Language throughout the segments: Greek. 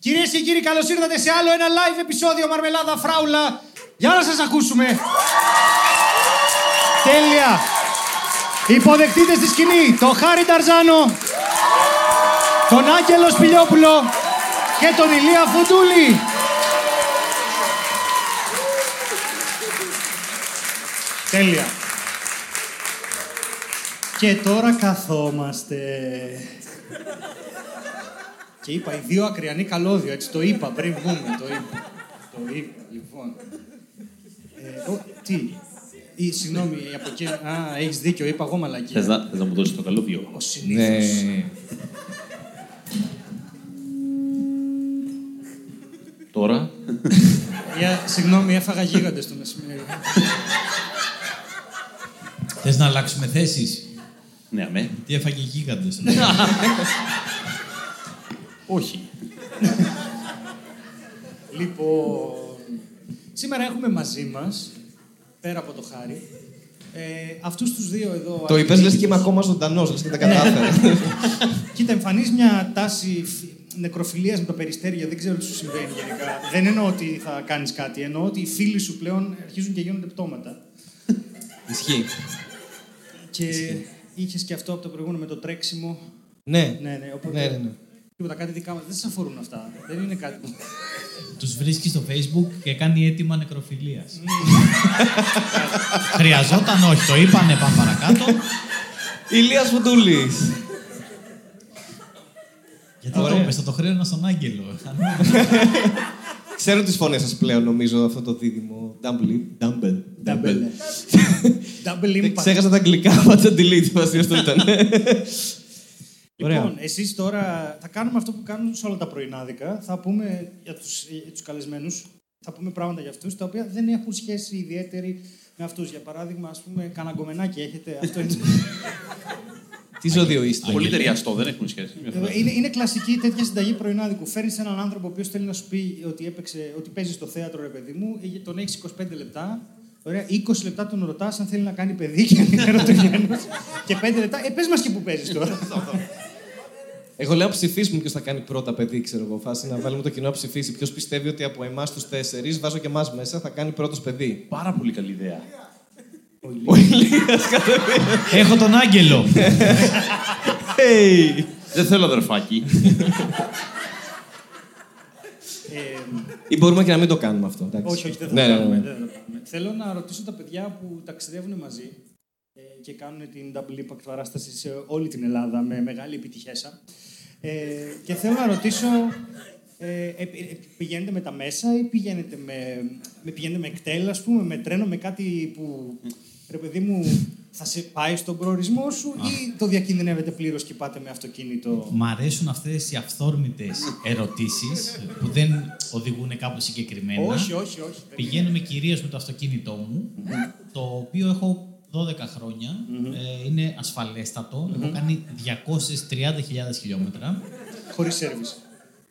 Κυρίες και κύριοι, καλώς ήρθατε σε άλλο ένα live επεισόδιο Μαρμελάδα Φράουλα. Για να σας ακούσουμε. Τέλεια. Υποδεχτείτε στη σκηνή τον Χάρη Ταρζάνο, τον Άγγελο Σπηλιόπουλο και τον Ηλία Φουντούλη. Τέλεια. Και τώρα καθόμαστε. Και είπα, οι δύο ακριανοί καλώδιο, έτσι το είπα πριν βγούμε, το είπα. Το είπα, λοιπόν. Ε, ο, τι, ή, συγγνώμη, από εκεί, α, έχεις δίκιο, είπα εγώ μαλακία. Θες να, θες να μου δώσεις το καλούδιο. Ο συνήθως. Ναι. Τώρα; Για, συγγνώμη, έφαγα γίγαντες το μεσημέρι. Θες να αλλάξουμε θέσεις; ναι, αμέ. Τι έφαγε γίγαντες; Όχι. λοιπόν, σήμερα έχουμε μαζί μας, πέρα από το χάρη, ε, αυτούς τους δύο εδώ... Το είπες, λες και είμαι ακριτήτους. ακόμα ζωντανός, λες και τα κατάφερε. Κοίτα, εμφανίζει μια τάση νεκροφιλίας με τα περιστέρια. Δεν ξέρω τι σου συμβαίνει γενικά. Δεν εννοώ ότι θα κάνεις κάτι. Εννοώ ότι οι φίλοι σου πλέον αρχίζουν και γίνονται πτώματα. Ισχύει. Και είχες και αυτό από το προηγούμενο με το τρέξιμο. Ναι. Ναι, ναι. Οπότε. Ναι, ναι, ναι. Τίποτα, κάτι δικά μας. Δεν σας αφορούν αυτά. Δεν είναι κάτι. που- Τους βρίσκεις στο facebook και κάνει αίτημα νεκροφιλίας. Χρειαζόταν, όχι, το είπανε, πάμε παρακάτω. Ηλίας Φουντούλης. Γιατί το Ωραία. είπες, θα το χρέωνα στον Άγγελο. Ξέρω τις φωνές σας πλέον, νομίζω, αυτό το δίδυμο. Double. Double. Double. Double Δεν impact. Ξέχασα τα αγγλικά, πάτσα delete, μας αυτό ήταν. Ωραία. Λοιπόν, εσείς τώρα θα κάνουμε αυτό που κάνουν σε όλα τα πρωινάδικα. Θα πούμε για τους τους καλεσμένους, θα πούμε πράγματα για αυτούς τα οποία δεν έχουν σχέση ιδιαίτερη με αυτούς. Για παράδειγμα, ας πούμε, καναγκομενάκι έχετε. Αυτό είναι. Τι ζώδιο είστε. Πολύ ταιριαστό, δεν έχουν σχέση. Μια φορά. Ε, είναι, είναι κλασική τέτοια συνταγή πρωινάδικου. Φέρνεις έναν άνθρωπο ο οποίος θέλει να σου πει ότι, έπαιξε, ότι παίζει στο θέατρο, ρε παιδί μου, ε, τον έχεις 25 λεπτά. Ωραία, 20 λεπτά τον ρωτάς αν θέλει να κάνει παιδί και να είναι ερωτογένος. και 5 λεπτά, ε, πες μας και που παίζεις τώρα. Εγώ λέω να ψηφίσουμε ποιος θα κάνει πρώτα παιδί, ξέρω εγώ. Φάση να βάλουμε το κοινό να ψηφίσει. Ποιος πιστεύει ότι από εμάς τους τέσσερις, βάζω και εμάς μέσα, θα κάνει πρώτος παιδί. Πάρα πολύ καλή ιδέα. Ο Ηλίας κατεβαίνει. Έχω τον Άγγελο. Hey. Δεν θέλω αδερφάκι. ε, Ή μπορούμε και να μην το κάνουμε αυτό. εντάξει. Όχι, όχι, δεν θα Ναι, το ναι, κάνουμε, ναι. δεν θα το κάνουμε. Θέλω να ρωτήσω τα παιδιά που ταξιδεύουν μαζί ε, και κάνουν την Double Impact παράσταση σε όλη την Ελλάδα με μεγάλη επιτυχία. Ε, και θέλω να ρωτήσω, ε, ε, ε, πηγαίνετε με τα μέσα ή πηγαίνετε με, με, πηγαίνετε με εκτέλ, ας πούμε, με τρένο, με κάτι που, ρε παιδί μου, θα σε πάει στον προορισμό σου ή το διακινδυνεύετε πλήρως και πάτε με αυτοκίνητο; Μ' αρέσουν αυτές οι αυθόρμητες ερωτήσεις που δεν οδηγούν κάπου συγκεκριμένα. όχι, όχι, όχι. Πηγαίνουμε κυρίως με το αυτοκίνητό μου, το οποίο έχω 12 χρόνια. Ε, είναι ασφαλέστατο. Έχω κάνει 230.000 χιλιόμετρα. Χωρίς σέρβις.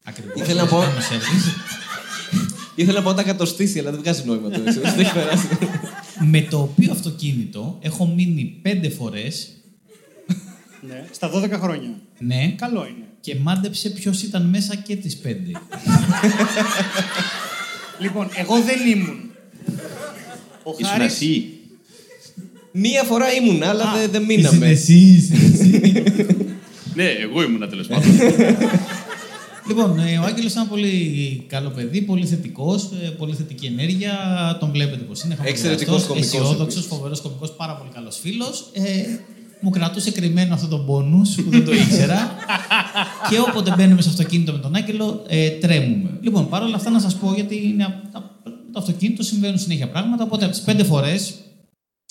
Ακριβώς. Ήθελα να πω- Κάνω service. Ήθελα να πω να τα κατοστήσει, αλλά δεν βγάζει νόημα το έξω. Δεν έχει περάσει. με το οποίο αυτοκίνητο έχω μείνει 5 φορές. Ναι, στα 12 χρόνια. Ναι. Καλό είναι. Και μάντεψε ποιος ήταν μέσα και τις 5. Λοιπόν, εγώ δεν ήμουν. Ο Ήσουν Χάρης... εσύ. Μία φορά ήμουν, αλλά Α, δεν- δεν Είσαι μείναμε. εσύ, είσαι εσύ. Ναι, εγώ ήμουν τέλος πάντων. Λοιπόν, ε, ο Άγγελος είναι ένα πολύ καλό παιδί, πολύ θετικός, ε, πολύ θετική ενέργεια. Τον βλέπετε πώς είναι. Εξαιρετικός κωμικός Αισιόδοξος, επίσης. φοβερός κωμικός, πάρα πολύ καλός φίλος. Ε, μου κρατούσε κρυμμένο αυτό το bonus που δεν το ήξερα. και όποτε μπαίνουμε σε αυτοκίνητο με τον Άγγελο, ε, τρέμουμε. Λοιπόν, παρόλα αυτά να σας πω, γιατί είναι, απ- τα- το αυτοκίνητο συμβαίνουν συνέχεια πράγματα. Οπότε από τις πέντε φορές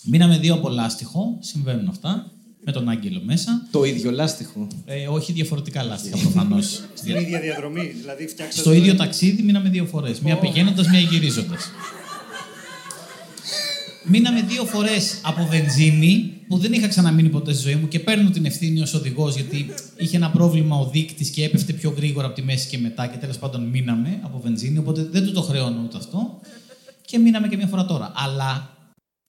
μείναμε δύο από λάστιχο, συμβαίνουν αυτά, με τον Άγγελο μέσα. Το ίδιο λάστιχο. Ε, όχι διαφορετικά λάστιχα προφανώς. Στην ίδια διαδρομή. Δηλαδή, φτιάξατε. Στο ίδιο ταξίδι μείναμε δύο φορές. Μία πηγαίνοντας, μία γυρίζοντας. Μείναμε δύο φορές από βενζίνη που δεν είχα ξαναμείνει ποτέ στη ζωή μου και παίρνω την ευθύνη ως οδηγός γιατί είχε ένα πρόβλημα ο δείκτης και έπεφτε πιο γρήγορα από τη μέση και μετά και τέλος πάντων μείναμε από βενζίνη. Οπότε δεν του το χρεώνω ούτε αυτό. Και μείναμε και μία φορά τώρα. Αλλά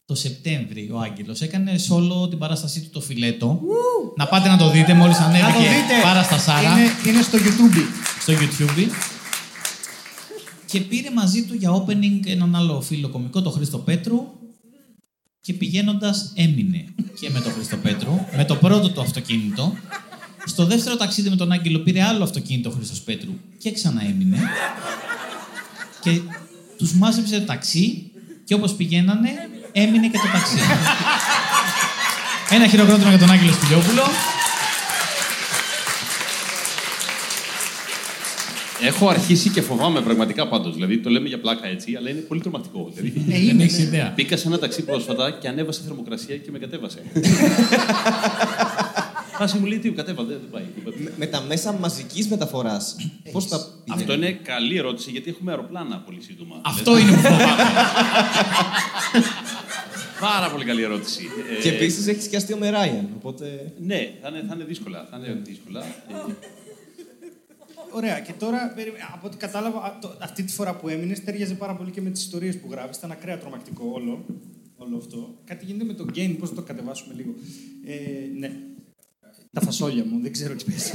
το Σεπτέμβρη ο Άγγελος έκανε solo την παράστασή του το φιλέτο. Να πάτε να το δείτε μόλις Να το ανέβηκε δείτε. πάρα στα Σάρα Είναι, είναι στο YouTube. στο YouTube. Και πήρε μαζί του για opening έναν άλλο φίλο κομικό, τον Χρήστο Πέτρου. Και πηγαίνοντας έμεινε και με τον Χρήστο Πέτρου, με το πρώτο του αυτοκίνητο. Στο δεύτερο ταξίδι με τον Άγγελο πήρε άλλο αυτοκίνητο ο Χρήστος Πέτρου και ξαναέμεινε. Και τους μάζεψε το ταξί και όπως πηγαίνανε έμεινε και το ταξί. Ένα χειροκρότημα για τον Άγγελο Σπηλιόπουλο. Έχω αρχίσει και φοβάμαι πραγματικά πάντως. Δηλαδή το λέμε για πλάκα έτσι, αλλά είναι πολύ τρομακτικό. Δηλαδή, Ε, Δεν είναι. έχεις ιδέα. Μπήκα σε ένα ταξί πρόσφατα και ανέβασε θερμοκρασία και με κατέβασε. Φάση μου λέει τι, κατέβα, δεν δεν πάει. Με, με τα μέσα μαζικής μεταφοράς. Πώς τα πήγαινε; Αυτό είναι καλή ερώτηση γιατί έχουμε αεροπλάνα πολύ σύντομα. Αυτό είναι που φοβάμαι. Πάρα πολύ καλή ερώτηση. Ε, Και επίσης έχει και αστείο με Ράιαν. Οπότε. Ναι, θα είναι, θα είναι δύσκολα. Θα είναι δύσκολα. Ε, Ωραία, και τώρα περι- από ό,τι κατάλαβα, α, το- αυτή τη φορά που έμεινες, τέριαζε πάρα πολύ και με τις ιστορίες που γράφεις. Ήταν ακραία τρομακτικό όλο, όλο αυτό. Κάτι γίνεται με το game, πώς θα το κατεβάσουμε λίγο. Ε, ναι. Τα φασόλια μου, δεν ξέρω τι παίζει.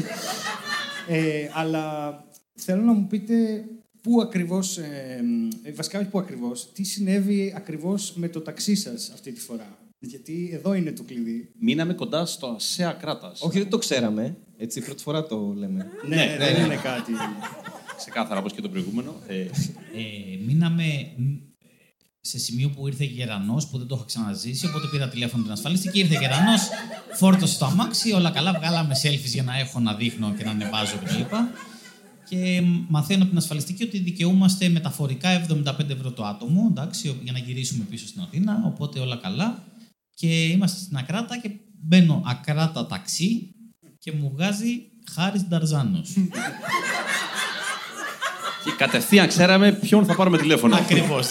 ε, αλλά θέλω να μου πείτε πού ακριβώς, ε, ε, βασικά όχι πού ακριβώς, τι συνέβη ακριβώς με το ταξί σας αυτή τη φορά. Γιατί εδώ είναι το κλειδί. μείναμε κοντά στο ΑΣΕΑ Κράτας. Όχι, δεν το ξέραμε. Έτσι, πρώτη φορά το λέμε. Ναι, Ναι, δεν ναι. είναι κάτι. Ξεκάθαρα όπως και το προηγούμενο. Ε, Ε, μείναμε μ, σε σημείο που ήρθε γερανός που δεν το είχα ξαναζήσει. Οπότε πήρα τηλέφωνο την ασφαλιστική. Ήρθε γερανός, φόρτωσε το αμάξι. Όλα καλά. Βγάλαμε selfies για να έχω να δείχνω και να ανεβάζω κτλ. Και μαθαίνω από την ασφαλιστική ότι δικαιούμαστε μεταφορικά 75 ευρώ το άτομο εντάξει, για να γυρίσουμε πίσω στην Αθήνα. Οπότε όλα καλά. Και είμαστε στην Ακράτα και μπαίνω Ακράτα ταξί και μου βγάζει Χάρης Νταρζάνος. και κατευθείαν ξέραμε ποιον θα πάρουμε τηλέφωνο. Ακριβώς.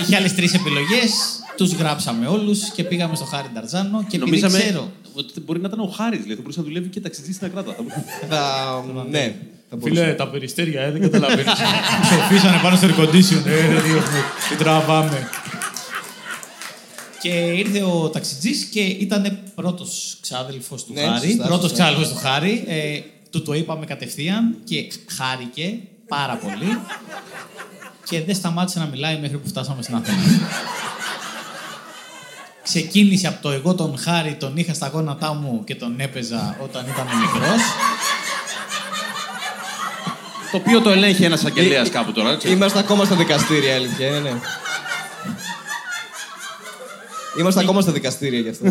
Είχε άλλες τρεις επιλογές. Τους γράψαμε όλους και πήγαμε στο Χάρη Νταρζάνο και επειδή Νομίζαμε ξέρω. ότι μπορεί να ήταν ο Χάρη, δηλαδή θα μπορούσε να δουλεύει και ταξιτζής στην Ακράτα. Θα μπορούσε- Θα... ναι, θα μπορούσα. τα περιστέρια, ε, δεν καταλαβαίνει. Ψοφίσανε πάνω στο air condition. Ε, δεν διώχνουμε. Τι τραβάμε. Και ήρθε ο ταξιτζής και ήταν πρώτος ξάδελφος του Ναι, Χάρη. σωστά, Πρώτος σωστά. ξάδελφος του Χάρη. Ε, του το είπαμε κατευθείαν και χάρηκε πάρα πολύ. και δεν σταμάτησε να μιλάει μέχρι που φτάσαμε στην Αθήνα. Ξεκίνησε από το εγώ τον Χάρη, τον είχα στα γόνατά μου και τον έπαιζα όταν ήταν μικρός. Το οποίο το ελέγχει ένας αγγελέας κάπου τώρα. ξέρω. Είμαστε ακόμα στα δικαστήρια, αλήθεια. Ναι, ναι. Είμαστε ακόμα στα δικαστήρια γι' αυτό.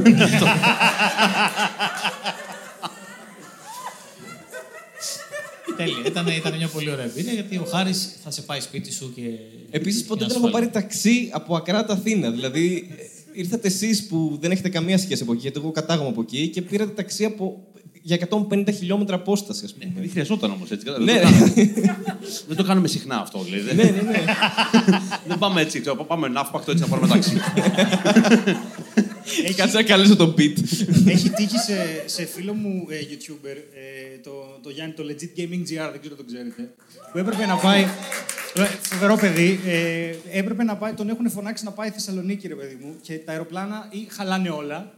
Τέλεια. Ήταν, ήταν μια πολύ ωραία εμπειρία γιατί ο Χάρης θα σε πάει σπίτι σου και. Επίσης, ποτέ είναι δεν έχω ασφαλή. πάρει ταξί από Ακράτα Αθήνα. Δηλαδή, ε, ήρθατε εσείς που δεν έχετε καμία σχέση από εκεί, γιατί εγώ κατάγομαι από εκεί και πήρατε ταξί από... για 150 χιλιόμετρα απόσταση, ας πούμε. Δεν χρειαζόταν όμως έτσι. Ναι, δεν, το κάνουμε, δεν το κάνουμε συχνά αυτό. Δηλαδή. ναι, ναι, ναι. δεν πάμε έτσι. Ξέρω, πάμε ναύπακτο έτσι να πάρουμε ταξί. Έχει κάτσε να καλέσω τον Πιτ. Έχει τύχει σε, σε φίλο μου ε, YouTuber, ε, το, το Γιάννη, το Legit Gaming GR, δεν ξέρω αν το ξέρετε, που έπρεπε να πάει. ε, Φοβερό παιδί. Ε, έπρεπε να πάει, τον έχουν φωνάξει να πάει Θεσσαλονίκη, ρε παιδί μου, και τα αεροπλάνα ή χαλάνε όλα.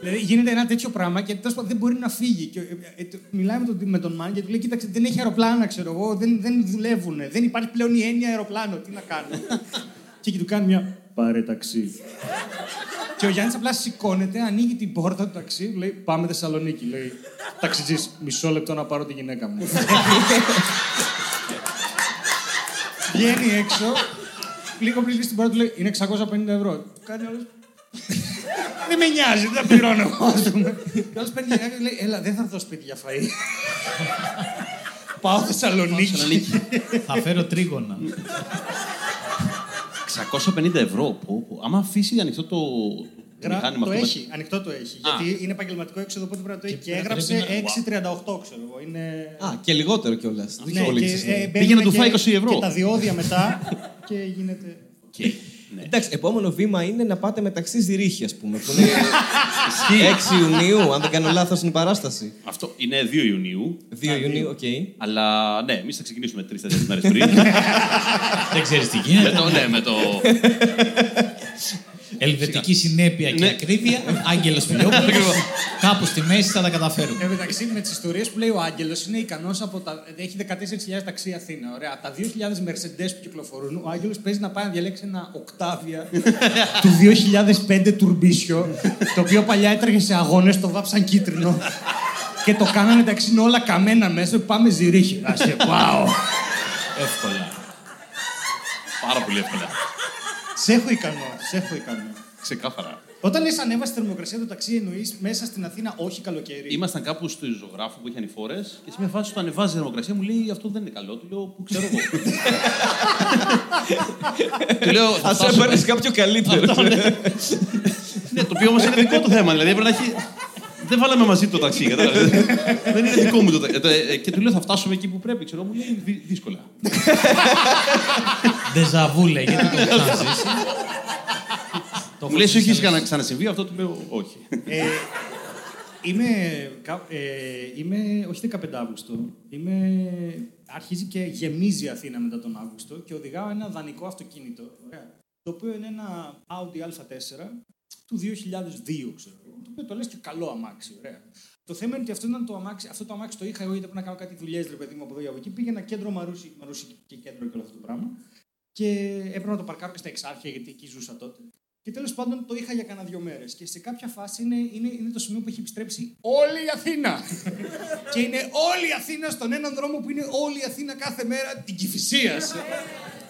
Δηλαδή γίνεται ένα τέτοιο πράγμα και τέλος πάντων δεν μπορεί να φύγει. Και, ε, ε, το- μιλάει με τον, με τον Μαν και του λέει: Κοίταξε, δεν έχει αεροπλάνα, ξέρω εγώ, δεν, δεν δουλεύουν. Δεν υπάρχει πλέον η έννοια αεροπλάνο. Τι να κάνω. και εκεί του κάνει μια. Πάρε ταξί. Και ο Γιάννης απλά σηκώνεται, ανοίγει την πόρτα του ταξί, λέει Πάμε Θεσσαλονίκη. Λέει Ταξιτζής, μισό λεπτό να πάρω τη γυναίκα μου. Βγαίνει έξω, λίγο πριν κλείσει την πόρτα του λέει Είναι 650 ευρώ. Του Κάνει όλο. Δεν με νοιάζει, δεν τα πληρώνω εγώ, ας πούμε. Και άλλο παίρνει τη γυναίκα και λέει Έλα, δεν θα έρθω σπίτι για φαΐ. Πάω Θεσσαλονίκη. Θεσσαλονίκη. θα φέρω τρίγωνα. 650 ευρώ. Πω, πω. Άμα αφήσει ανοιχτό το Γρα... μηχάνημα Το αυτό. έχει, ανοιχτό το έχει. Γιατί είναι επαγγελματικό έξοδο, οπότε πρέπει να το έχει. Και, πρέπει έγραψε να- 6,38, ξέρω εγώ. Είναι... Α, και λιγότερο κιόλας. Ναι, και, ε, Πήγε μπαίνουν να του φάει και- 20 ευρώ. Και τα διόδια μετά και γίνεται. Και, ναι. Εντάξει, επόμενο βήμα είναι να πάτε με ταξί Ζυρίχη, ας πούμε. Που είναι 6 Ιουνίου, αν δεν κάνω λάθος, είναι η παράσταση. Αυτό είναι 2 Ιουνίου. 2 Ιουνίου, οκ. Αλλά ναι, εμείς θα ξεκινήσουμε τρει-τέσσερι μέρες πριν. Δεν ξέρεις τι με γίνεται. το, ναι, με το. Ελβετική συνέπεια και Ναι. ακρίβεια. Άγγελος Σπηλιόπουλος. Κάπου στη μέση θα τα καταφέρουμε. Εν τω μεταξύ, με τις ιστορίες που λέει ο Άγγελος, είναι ικανός από τα. Έχει 14.000 ταξί Αθήνα. Ωραία. Από τα 2.000 Mercedes που κυκλοφορούν, ο Άγγελος παίζει να πάει να διαλέξει ένα Octavia του 2005 τουρμπίσιο, το οποίο παλιά έτρεχε σε αγώνες, το βάψαν κίτρινο. και το κάνανε εντάξει, είναι όλα καμένα μέσα. Πάμε ζυρίχη. Να σε πάω. Εύκολα. Πάρα πολύ εύκολα. Σε έχω ικανό, σε έχω ικανό. Ξεκάθαρα. Όταν λες ανέβασε τη θερμοκρασία του ταξί, εννοείς μέσα στην Αθήνα, όχι καλοκαίρι. Ήμασταν κάπου στο ζωγράφο που είχε ανηφόρε και σε μια φάση του ανεβάζει η θερμοκρασία μου λέει Αυτό δεν είναι καλό. Του λέω Πού ξέρω εγώ. Του λέω θα Α φτάσουμε- έπαιρνες κάποιο καλύτερο. Αυτό, ναι. ναι, το οποίο όμως είναι δικό του θέμα. Δηλαδή έπρεπε να έχει. Δεν βάλαμε μαζί το ταξί, κατάλαβες. Δεν είναι δικό μου το ταξί. Ε, ε, Και του λέω θα φτάσουμε εκεί που πρέπει. Ξέρω, μου λέει «Δυ- δύσκολα. Ντεζαβού λέγεται, το έχω ξαναζήσει. Το Μου λέει σου έχω έχει ξανα- ξανασυμβεί αυτό, του λέω όχι. Ε, είμαι, κα- ε, είμαι, όχι 15 Αύγουστο, είμαι, αρχίζει και γεμίζει η Αθήνα μετά τον Αύγουστο και οδηγάω ένα δανεικό αυτοκίνητο, ωραία, το οποίο είναι ένα Audi A4 του 2002, ξέρω εγώ, το οποίο το λες και καλό αμάξι, ωραία. Το θέμα είναι ότι αυτό, ήταν το αμάξι, αυτό το αμάξι το είχα εγώ γιατί πρέπει να κάνω κάτι δουλειές, ρε παιδί μου από εδώ ή από εκεί. Πήγαινα κέντρο Μαρούσι, Μαρούσι και κέντρο και όλο αυτό το πράγμα. Και έπρεπε να το παρκάρω και στα εξάρχεια γιατί εκεί ζούσα τότε. Και τέλος πάντων το είχα για κανένα δύο μέρες. Και σε κάποια φάση είναι, είναι, είναι το σημείο που έχει επιστρέψει όλη η Αθήνα. και είναι όλη η Αθήνα στον έναν δρόμο που είναι όλη η Αθήνα κάθε μέρα την Κυφυσία.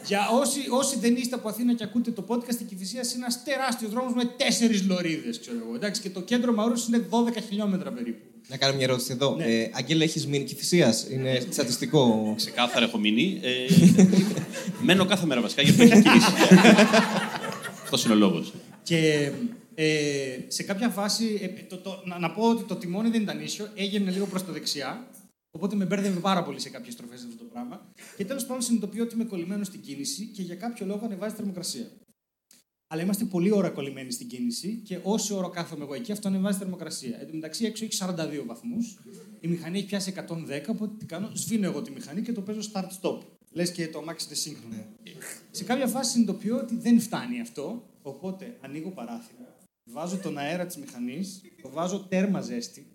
Για όσοι, όσοι δεν είστε από Αθήνα και ακούτε το podcast, η Κυφυσία είναι ένας τεράστιος δρόμος με τέσσερις λωρίδες, ξέρω εγώ. Εντάξει, και το κέντρο Μαρού είναι 12 χιλιόμετρα περίπου. Να κάνω μια ερώτηση εδώ. Ναι. Ε, Αγγέλα, έχεις μείνει κυφυσίας; Είναι στατιστικό. Ξεκάθαρα έχω μείνει. Ε, μένω κάθε μέρα βασικά γιατί έχει κινήσει. Αυτό είναι ο λόγος. Και ε, σε κάποια φάση, ε, το, το, να, να πω ότι το τιμόνι δεν ήταν ίσιο, έγινε λίγο προς τα δεξιά. Οπότε με μπέρδευε πάρα πολύ σε κάποιες στροφέ αυτό το πράγμα. Και τέλος πάντων συνειδητοποιώ ότι είμαι κολλημένο στην κίνηση και για κάποιο λόγο ανεβάζει τη θερμοκρασία. Αλλά είμαστε πολύ ώρα κολλημένοι στην κίνηση και όση ώρα κάθομαι εγώ εκεί, αυτό ανεβάζει τη θερμοκρασία. Εν τω μεταξύ, έξω έχει 42 βαθμούς. Η μηχανή έχει πιάσει 110, οπότε τι κάνω, σβήνω εγώ τη μηχανή και το παίζω start-stop. Λες και το αμάξι είναι σύγχρονο. Σε κάποια φάση συνειδητοποιώ ότι δεν φτάνει αυτό, οπότε ανοίγω παράθυρα, βάζω τον αέρα της μηχανής, το βάζω τέρμα ζέστη.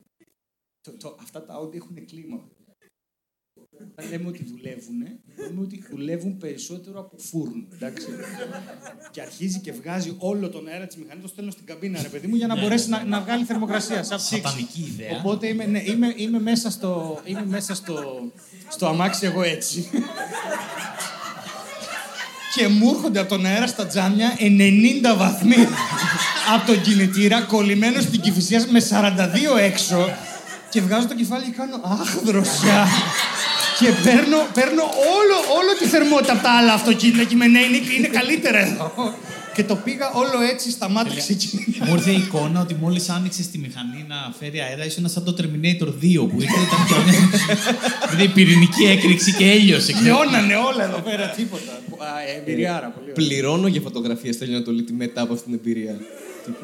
Το, το, αυτά τα Audi έχουν κλίμα. Όταν λέμε ότι δουλεύουν, λέμε ότι δουλεύουν περισσότερο από φούρνο. Εντάξει. και αρχίζει και βγάζει όλο τον αέρα της μηχανής, το στέλνω στην καμπίνα, ρε παιδί μου, για να μπορέσει να, να βγάλει θερμοκρασία. Σαν ψήξη. Σατανική ιδέα. Οπότε είμαι, ναι, είμαι, είμαι μέσα, στο, είμαι μέσα στο, στο αμάξι εγώ έτσι. και μου έρχονται από τον αέρα στα τζάμια 90 βαθμοί από τον κινητήρα, κολλημένος στην κυφυσία με 42 έξω και βγάζω το κεφάλι και κάνω αχ δροσιά. και παίρνω, παίρνω όλο, όλο τη θερμότητα από τα άλλα αυτοκίνητα και με ναι, είναι, είναι καλύτερα εδώ. και το πήγα όλο έτσι, σταμάτησε εκεί. Μου ήρθε η εικόνα ότι μόλις άνοιξες τη μηχανή να φέρει αέρα, ήσουν σαν το Terminator 2 που ήρθε. Ήταν πιο Δηλαδή πυρηνική έκρηξη και έλειωσε. Λιώνανε όλα εδώ πέρα, τίποτα. Α, ε, Εμπειριάρα, πολύ ωραία. Πληρώνω για φωτογραφίες τέλειο να το λύτη μετά από αυτή την εμπειρία.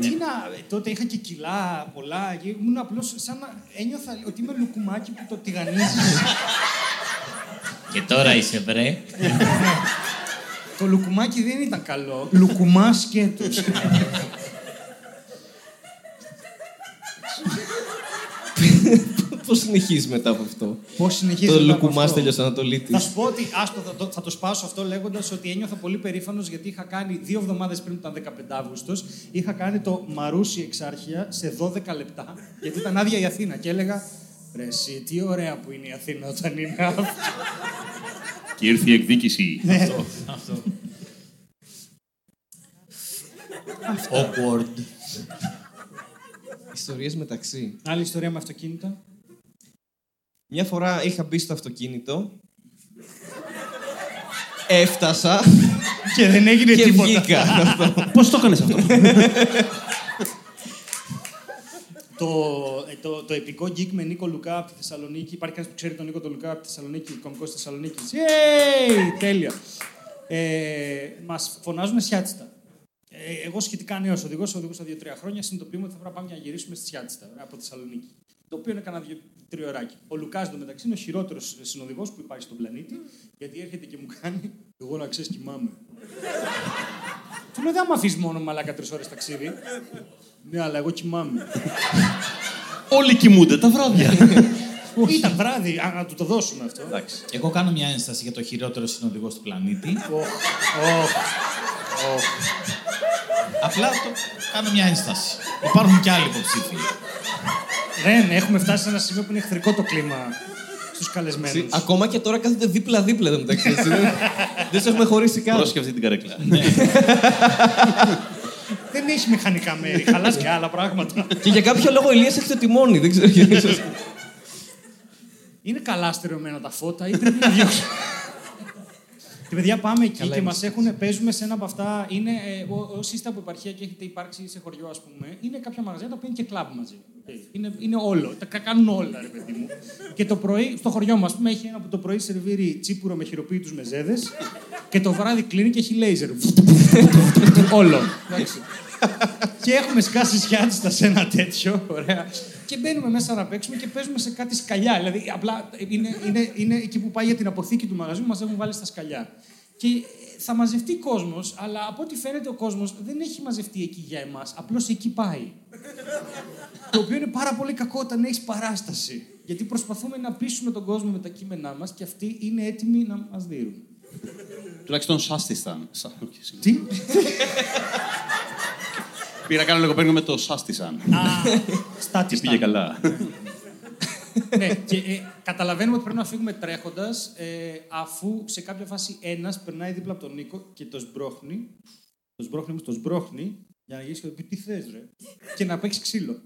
Τι να, τότε είχα και κιλά πολλά και ήμουν απλώς σαν να ένιωθα ότι είμαι λουκουμάκι που το τηγανίζεις. Και τώρα είσαι βρε. το λουκουμάκι δεν ήταν καλό. Λουκουμά σκέτο. Πώς συνεχίζεις μετά από αυτό; Πώς συνεχίζεις Το μετά από λουκουμάς αυτό; τέλειο Ανατολίτης. Θα σου πω ότι άστο, θα, το, θα το σπάσω αυτό λέγοντας ότι ένιωθα πολύ περήφανος γιατί είχα κάνει δύο εβδομάδες πριν που ήταν 15 Αύγουστος. Είχα κάνει το Μαρούσι εξάρχεια σε 12 λεπτά γιατί ήταν άδεια η Αθήνα και έλεγα Ρε εσύ, τι ωραία που είναι η Αθήνα όταν είναι αυτό. Και ήρθε η εκδίκηση. Αυτό. Awkward. Ιστορίες μεταξύ. Άλλη ιστορία με αυτοκίνητα. Μια φορά είχα μπει στο αυτοκίνητο. Έφτασα Και δεν έγινε και τίποτα. βγήκα. Αυτό. Πώς το έκανες αυτό; Το, ε, το, το επικό γκίκ με Νίκο Λουκά από τη Θεσσαλονίκη. Υπάρχει κανένα που ξέρει τον Νίκο τον Λουκά από τη Θεσσαλονίκη, κομικός της Θεσσαλονίκης. Yay! Τέλεια. Ε, Μας φωνάζουν σιάτστα. Ε, εγώ σχετικά νέος οδηγός, οδηγούσα δύο-τρία χρόνια. Συνειδητοποιούμε ότι θα πρέπει να πάμε να γυρίσουμε στη Σιάτστα ωραία, από τη Θεσσαλονίκη. Το οποίο είναι κανένα δύο, τρία ωράκι. Ο Λουκάς εντωμεταξύ είναι ο χειρότερος συνοδηγός που υπάρχει στον πλανήτη, γιατί έρχεται και μου κάνει. Εγώ να ξέρεις, κοιμάμαι. Του λέω, δεν άμα αφήσεις μόνο μαλάκα τρεις ώρες ταξίδι. ναι, αλλά εγώ κοιμάμαι. Όλοι κοιμούνται τα βράδια. Ήταν βράδυ, α, να του το δώσουμε αυτό. Εντάξει. Εγώ κάνω μια ένσταση για το χειρότερο συνοδηγό του πλανήτη. Οχ, οχ, οχ. Απλά το κάνω μια ένσταση. Υπάρχουν και άλλοι υποψήφοι. Δεν, έχουμε φτάσει σε ένα σημείο που είναι εχθρικό το κλίμα στους καλεσμένους. Ακόμα και τώρα κάθονται δίπλα-δίπλα εδώ μεταξύ. έτσι, δεν- Δεν σε έχουμε χωρίσει καν. Πρόσεχε αυτή την καρέκλα. Δεν έχει μηχανικά μέρη, χαλάς και άλλα πράγματα. Και για κάποιο λόγο ο Ηλίας έχει το τιμόνι. Δεν ξέρω γιατί. Είναι καλά στερεωμένα τα φώτα ή πρέπει να διώξουμε. Και παιδιά, πάμε εκεί και μας έχουν, παίζουμε σε ένα από αυτά. Είναι, ε, ο- όσοι είστε από επαρχία και έχετε υπάρξει σε χωριό, ας πούμε, είναι κάποια μαγαζιά τα οποία είναι και κλαμπ μαζί. Ε, Είναι, είναι όλο. Τα κα- κάνουν όλα, ρε παιδί μου. Και το πρωί, στο χωριό μας, πούμε, έχει ένα που το πρωί σερβίρει τσίπουρο με χειροποίητου μεζέδες και το βράδυ κλείνει και έχει λέιζερ. όλο. Εντάξει. και έχουμε σκάσει σιάτιστα σε ένα τέτοιο, ωραία. Και μπαίνουμε μέσα να παίξουμε και παίζουμε σε κάτι σκαλιά. Δηλαδή, απλά είναι, είναι, είναι εκεί που πάει για την αποθήκη του μαγαζιού, μας έχουν βάλει στα σκαλιά. Και ε, θα μαζευτεί κόσμος, αλλά από ό,τι φαίνεται ο κόσμος δεν έχει μαζευτεί εκεί για εμάς. Απλώς εκεί πάει. Το οποίο είναι πάρα πολύ κακό όταν έχεις παράσταση. Γιατί προσπαθούμε να πείσουμε τον κόσμο με τα κείμενά μας και αυτοί είναι έτοιμοι να μας δίνουν. Τουλάχιστον σάστισαν. Σα- οκ, συγγνώμη. Τι; Πήρα κάνω λίγο παίρνω με το σάστισαν. Α, στάτιστα. Πήγε καλά. ναι, και ε, καταλαβαίνουμε ότι πρέπει να φύγουμε τρέχοντας, ε, αφού σε κάποια φάση ένας περνάει δίπλα από τον Νίκο και το σμπρώχνει. Το σμπρώχνει όμως το σμπρώχνει για να γυρίσει και να πει τι θες, ρε; και να παίξει ξύλο.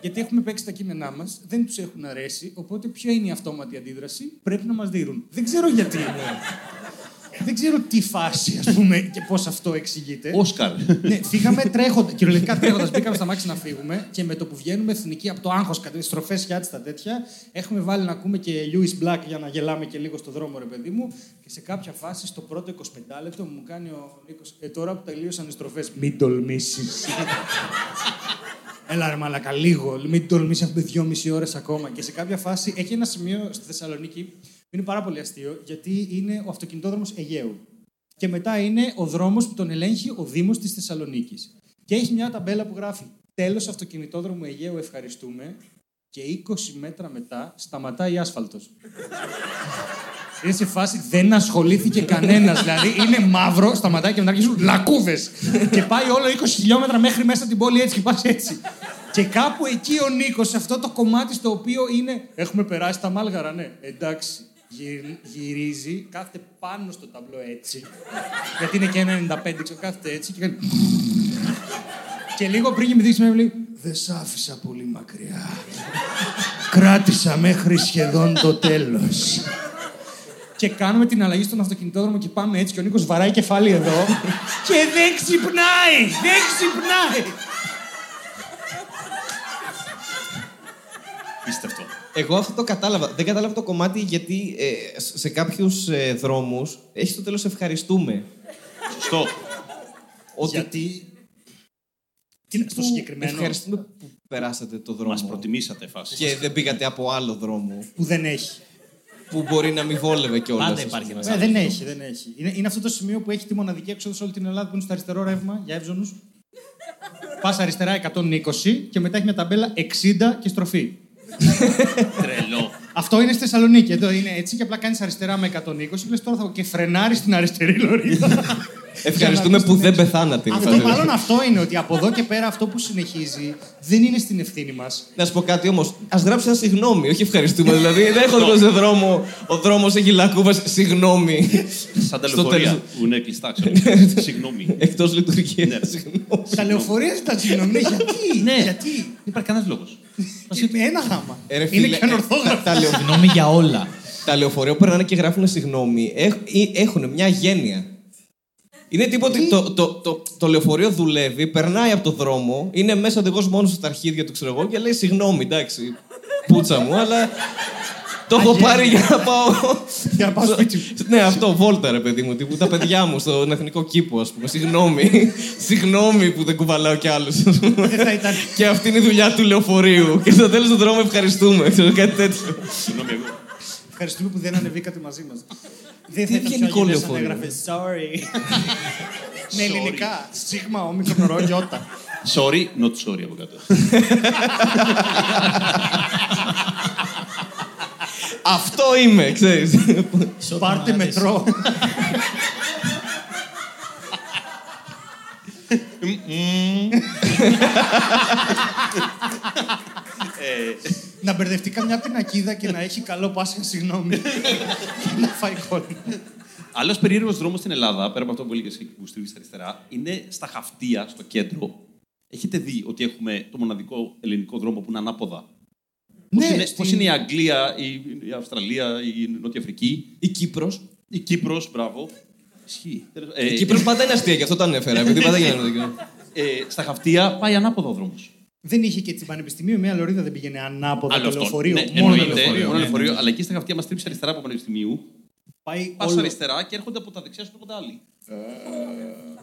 Γιατί έχουμε παίξει τα κείμενά μας, δεν τους έχουν αρέσει, οπότε ποια είναι η αυτόματη αντίδραση, πρέπει να μας δίνουν. Δεν ξέρω γιατί. Δεν ξέρω τι φάση, ας πούμε, και πώς αυτό εξηγείται. Όσκαρ. Ναι, φύγαμε τρέχοντα, κυριολεκτικά τρέχοντας. Μπήκαμε στα μάξι να φύγουμε και με το που βγαίνουμε εθνική από το άγχος, κατά στροφές χιάτι τα τέτοια, έχουμε βάλει να ακούμε και Lewis Black για να γελάμε και λίγο στο δρόμο, ρε παιδί μου. Και σε κάποια φάση, στο πρώτο 25 λεπτό, μου κάνει ο Νίκος, ε, τώρα που τελείωσαν οι στροφές, μην τολμήσεις. Έλα ρε μαλακα, λίγο. Μην τολμήσεις, έχουμε δυόμιση ώρες ακόμα. Και σε κάποια φάση έχει ένα σημείο στη Θεσσαλονίκη που είναι πάρα πολύ αστείο, γιατί είναι ο αυτοκινητόδρομος Αιγαίου. Και μετά είναι ο δρόμος που τον ελέγχει ο Δήμος της Θεσσαλονίκης. Και έχει μια ταμπέλα που γράφει Τέλος αυτοκινητόδρομου Αιγαίου, ευχαριστούμε. Και 20 μέτρα μετά σταματάει άσφαλτος. Είναι σε φάση δεν ασχολήθηκε κανένας. δηλαδή είναι μαύρο, σταματάει και μετά αρχίζουν λακκούδες. και πάει όλο 20 χιλιόμετρα μέχρι μέσα την πόλη έτσι και πας έτσι. και κάπου εκεί ο Νίκος, σε αυτό το κομμάτι στο οποίο είναι. Έχουμε περάσει τα μάλγαρα, ναι. Εντάξει. Γυρι- γυρίζει, κάθεται πάνω στο ταμπλό έτσι. γιατί είναι και ένα 95, ξέρω, κάθεται έτσι και κάνει. και λίγο πριν κοιμηθεί με λέει Δεν σ' άφησα πολύ μακριά. Κράτησα μέχρι σχεδόν το τέλος. Και κάνουμε την αλλαγή στον αυτοκινητόδρομο και πάμε έτσι και ο Νίκος βαράει κεφάλι εδώ και δεν ξυπνάει! Δεν ξυπνάει! Εγώ αυτό το κατάλαβα. Δεν κατάλαβα το κομμάτι γιατί ε, σε κάποιους ε, δρόμους έχει το τέλος ευχαριστούμε. Σωστό. Ότι Γιατί... Τι είναι στο που συγκεκριμένο Ευχαριστούμε που περάσατε το δρόμο. Μας προτιμήσατε φάση. Και δεν πήγατε από άλλο δρόμο. που δεν έχει. Που μπορεί να μην βόλευε κιόλας. Πάντα υπάρχει ένα Ε, δεν έχει, δεν έχει. Είναι, είναι αυτό το σημείο που έχει τη μοναδική έξοδος σε όλη την Ελλάδα που είναι στο αριστερό ρεύμα για εύζωνου. Πας αριστερά 120 και μετά έχει μια ταμπέλα 60 και στροφή. Τρελό. Αυτό είναι στη Θεσσαλονίκη. Εδώ είναι έτσι και απλά κάνεις αριστερά με 120 και λες τώρα θα και φρενάρεις στην αριστερή λωρίδα. Ευχαριστούμε που δεν πεθάνατε. είναι η αυτό φάση. μάλλον αυτό είναι ότι από εδώ και πέρα αυτό που συνεχίζει δεν είναι στην ευθύνη μας. Να σου πω κάτι όμως. Α γράψει ένα συγγνώμη, όχι ευχαριστούμε. δηλαδή, δεν έχω δώσει δρόμο. Ο δρόμος έχει λακκούβα. Συγγνώμη. Σαν τα Στο λεωφορεία τέλος. που είναι κλειστά, ξέρω. Συγγνώμη. Εκτός λειτουργίας. Ναι. Συγγνώμη. Τα λεωφορεία ζητά συγγνώμη. Γιατί, Ναι. γιατί; Δεν υπάρχει κανένας λόγος. Με ένα γάμα. Ε, ρε, είναι φίλε, και ε, ανορθόγραφος. τα, τα, λεω- Συγγνώμη για όλα. τα λεωφορεία που περνάνε και γράφουν συγγνώμη έχ- ή- έχουν μια γένεια. Είναι τίποτα ότι το, το, το, το λεωφορείο δουλεύει, περνάει από το δρόμο, είναι μέσα οδηγός μόνος στα αρχίδια του, ξέρω εγώ, και λέει συγγνώμη, εντάξει, πούτσα μου, αλλά το έχω πάρει για να πάω. Για να πάω σπίτι μου. ναι, αυτό, βόλτα ρε παιδί μου, τύπου τα παιδιά μου στον εθνικό κήπο, ας πούμε. Συγγνώμη, συγγνώμη που δεν κουβαλάω κι άλλους. Δεν θα ήταν. και αυτή είναι η δουλειά του λεωφορείου. Και στο τέλος του δρόμου ευχαριστούμε, ξέρω κάτι τέτοιο. Συγγνώμη εγώ. Ευχαριστούμε που δεν ανεβήκατε μαζί μας. Δεν Τι θα ήταν πιο ευγενικό αγενές αν λεωφορείο; έγραφες Sorry. Με ελληνικά. Σίγμα, όμικρον, ρο, γιώτα. Sorry, not sorry από κάτω. Αυτό είμαι, ξέρεις. Σε ό,τι Πάρτε μ' αρέσει. μετρό. Να μπερδευτεί καμιά πινακίδα και να έχει καλό Πάσχα, συγγνώμη. Και να φάει κόλλο. Άλλος περίεργος δρόμος στην Ελλάδα, πέρα από αυτό που έλεγες εκεί που στρίβεις αριστερά, είναι στα Χαυτία, στο κέντρο. Έχετε δει ότι έχουμε το μοναδικό ελληνικό δρόμο που είναι ανάποδα; Πώς, Ναι, είναι, στην- πώς είναι η Αγγλία, η, η Αυστραλία, η Νότια Αφρική, Η Κύπρος. η Κύπρος, μπράβο. Ισχύει. Ε, Η Κύπρος πάντα είναι αστεία, γι' αυτό το ανέφερα. Επειδή πάντα γίνανε. ε, στα Χαυτία πάει ανάποδα ο δρόμος. Δεν είχε και στην Πανεπιστημίου μια λωρίδα δεν πήγαινε ανάποδα Άλλο το αυτό. λεωφορείο. Ναι, μόνο εννοείται, λεωφορείο. μόνο Ναι, λεωφορείο, ναι, ναι. αλλά εκεί στα Χαυτία μας στρίψει αριστερά από Πανεπιστημίου. Πάει Πας όλο- αριστερά και έρχονται από τα δεξιά σου έρχονται άλλοι.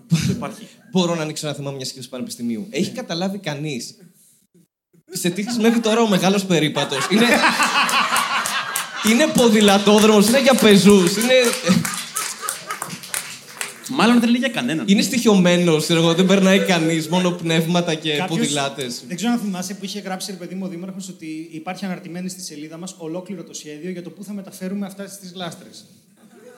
Το υπάρχει. Μπορώ να ανοίξω ένα θέμα μιας σκέψη πανεπιστημίου. Έχει καταλάβει κανείς σε τι χρησιμεύει τώρα ο μεγάλος περίπατος. Είναι. είναι ποδηλατόδρομος, είναι για πεζούς, είναι. Μάλλον δεν είναι για κανέναν. Είναι στοιχειωμένος, ξέρω εγώ, δεν περνάει κανείς, μόνο πνεύματα και Κάποιος- ποδηλάτες. Δεν ξέρω αν θυμάσαι που είχε γράψει ρε παιδί μου ο Δήμαρχος ότι υπάρχει αναρτημένη στη σελίδα μας ολόκληρο το σχέδιο για το πού θα μεταφέρουμε αυτά τι γλάστρε.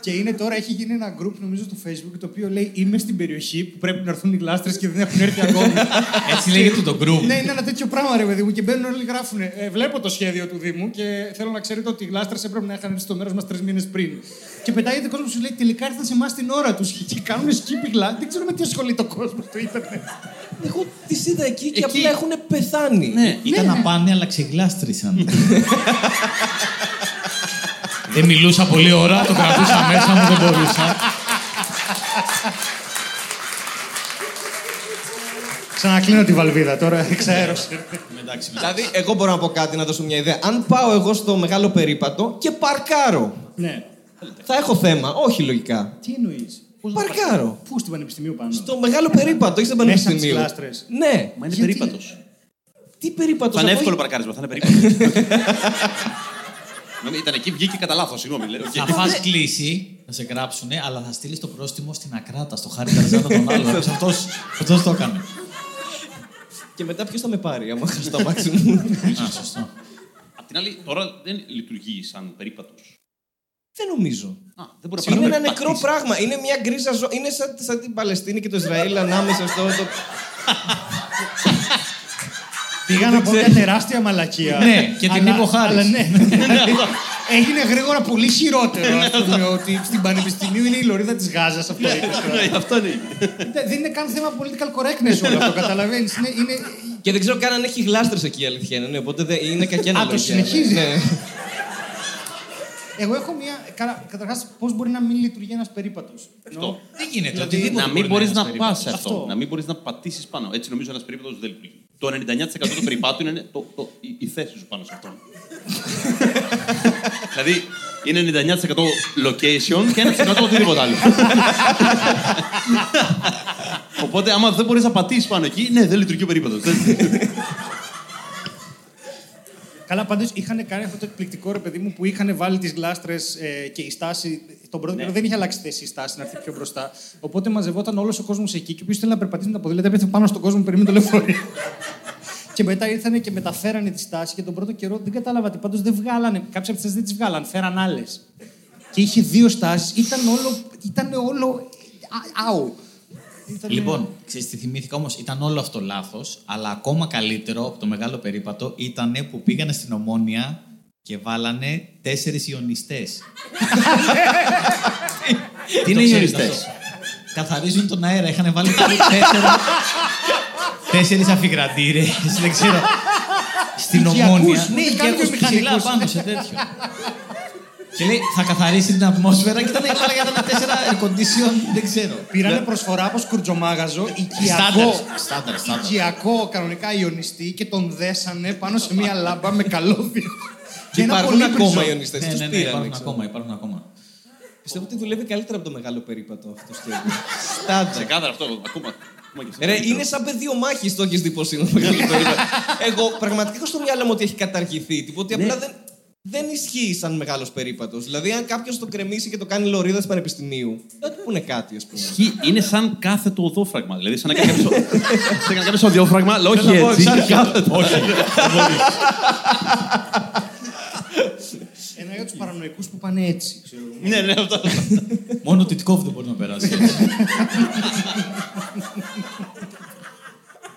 Και είναι τώρα, έχει γίνει ένα group νομίζω του Facebook το οποίο λέει Είμαι στην περιοχή που πρέπει να έρθουν οι γλάστρες και δεν έχουν έρθει ακόμη. Έτσι λέγεται το group. ναι, είναι ένα τέτοιο πράγμα ρε παιδί μου και μπαίνουν όλοι γράφουν. Ε, βλέπω το σχέδιο του Δήμου και θέλω να ξέρετε ότι οι γλάστρες έπρεπε να είχαν έρθει στο μέρος μας τρεις μήνες πριν. Και πετάγεται κόσμος που σου λέει Τελικά ήρθαν σε εμάς την ώρα τους και κάνουν skip γλάστρε. Δεν ξέρω με τι ασχολείται ο κόσμο στο Ιντερνετ. Εγώ τις είδα εκεί και Εκεί- απλά έχουν πεθάνει. Ναι. Ήταν να πάνε, αλλά ξεγλάστρισαν. δεν μιλούσα πολλή ώρα, το κρατούσα μέσα μου, δεν μπορούσα. Ξανακλείνω τη βαλβίδα τώρα, εξαέρωσε. Εντάξει, Δηλαδή, εγώ μπορώ να πω κάτι να δώσω μια ιδέα. Αν πάω εγώ στο μεγάλο περίπατο και παρκάρω, ναι. θα έχω θέμα. Όχι λογικά. Τι εννοείς; Παρκάρω. Πού στην Πανεπιστημίου πάνω; Στο μεγάλο περίπατο, όχι στο Μέσα στις πανεπιστημίο. γλάστρες. Ναι. Μα είναι Γιατί- περίπατος. Τι περίπατος. Θα είναι εύκολο παρκάρισμα, θα είναι περίπατος. Νομίζω, Ήταν εκεί, βγήκε κατά λάθος, συγγνώμη. λέω. Θα φας κλίση, θα σε γράψουνε, αλλά θα στείλεις το πρόστιμο στην Ακράτα, στο Χάρη Καρζάνα τον άλλο. Αυτό το έκανε. Και μετά ποιος θα με πάρει, άμα χάσω το αμάξι μου; Α, σωστό. Απ' την άλλη, τώρα δεν λειτουργεί σαν περίπατος. Δεν νομίζω. Α, δεν μπορεί Είναι να ένα περπατήσεις. νεκρό πράγμα. Είναι μια γκρίζα ζώνη. Είναι σαν, σαν την Παλαιστίνη και το Ισραήλ ανάμεσα στο. Το... Πήγα να πω μια τεράστια μαλακία. Ναι, και την Αλλά- είπε ο Χάρης. αλλά ναι. Έγινε γρήγορα πολύ χειρότερο. ας πούμε, ότι στην Πανεπιστημίου είναι η λωρίδα της Γάζας. Αυτό είπες τώρα. Ναι, Αυτό είναι. Δεν- Δεν είναι καν θέμα political correctness όλο αυτό, καταλαβαίνεις. Είναι, είναι... Και δεν ξέρω καν αν έχει γλάστρες εκεί η αλήθεια είναι. Ναι, οπότε δεν- είναι κακή Α, το αναλογία. συνεχίζει. Ναι. Εγώ έχω μια. Καταρχάς, πώς μπορεί να μην λειτουργεί ένας περίπατος; Αυτό. Δεν γίνεται. Δηλαδή, οτιδήποτε Να μην μπορεί μπορείς είναι να ένας πας περίπατος. σε αυτό. Αυτό. Να μην μπορείς να πατήσεις πάνω. Έτσι νομίζω ένας περίπατος δεν λειτουργεί. Το 99% του περιπάτου είναι το, το, η, η θέση σου πάνω σε αυτό. δηλαδή είναι 99% location και 1% οτιδήποτε άλλο. Οπότε άμα δεν μπορείς να πατήσεις πάνω εκεί, ναι, δεν λειτουργεί ο περίπατος. Καλά, πάντως είχαν κάνει αυτό το εκπληκτικό ρε παιδί μου που είχαν βάλει τις γλάστρε ε, και η στάση. Τον πρώτο καιρό δεν είχε αλλάξει θέση η στάση να έρθει πιο μπροστά. Οπότε μαζευόταν όλος ο κόσμος εκεί και όποιο θέλει να περπατήσει με τα ποδήλατα έπεθε πάνω στον κόσμο που περίμενε το λεωφορείο. Και μετά ήρθαν και μεταφέρανε τη στάση και τον πρώτο καιρό δεν κατάλαβα τι πάντως δεν βγάλανε. Κάποιες από τι δεν τις βγάλαν, φέραν άλλες. Και είχε δύο στάσεις. Ήταν όλο. Ήταν όλο. α- Άου. Ήτανε- Λοιπόν, ξέρεις τι θυμήθηκα όμως, ήταν όλο αυτό λάθος, αλλά ακόμα καλύτερο από το μεγάλο περίπατο ήταν που πήγανε στην Ομόνια και βάλανε τέσσερις ιονιστές. Τι είναι οι ιονιστές; Καθαρίζουν τον αέρα, είχαν βάλει πάλι τέσσερα... τέσσερις αφιγραντήρες, δεν ξέρω. Στην Οικιακούς, Ομόνια. ούτε Ναι, καν οικιακούς ψηλά βιομηχανικούς. πάνω σε τέτοιο. Και λέει, θα καθαρίσει την ατμόσφαιρα και ήταν όλα για τα τέσσερα air condition, δεν ξέρω. Πήρανε προσφορά από σκουρτζομάγαζο, οικιακό. Στάνταρ, στάνταρ, στάνταρ. οικιακό κανονικά ιονιστή και τον δέσανε πάνω σε μία λάμπα με καλώδιο. Και ένα υπάρχουν πολύπριζο. ακόμα ιονιστές. Ναι, Τους ναι, ναι, πήραν. υπάρχουν ξέρω. ακόμα, υπάρχουν ακόμα. Πιστεύω ότι δουλεύει καλύτερα από το μεγάλο περίπατο αυτό το σχέδιο. Σε Στάνταρ. κάδρα αυτό, ακόμα. Ακόμα και αυτό. Ρε, είναι σαν πεδίο μάχης το έχεις δει πώς είναι το μεγάλο περίπατο. Εγώ πραγματικά έχω στο μυαλό μου ότι έχει καταργηθεί. Τίποτε Ναι. απλά δεν. δεν ισχύει σαν μεγάλος περίπατος. Δηλαδή, αν κάποιος το κρεμίσει και το κάνει λωρίδα του πανεπιστημίου, δεν του πούνε κάτι, ας πούμε. Ισχύει. Είναι σαν κάθετο οδόφραγμα. Δηλαδή, σαν να κάνει κάποιος. σαν να κάνει κάποιος οδόφραγμα, αλλά όχι έτσι. σαν κάθετο. Ένα για τους παρανοϊκούς που πάνε έτσι. Ξέρω. εγώ. Ναι, ναι, αυτό. Μόνο ο Τιτκόβ δεν μπορεί να περάσει έτσι.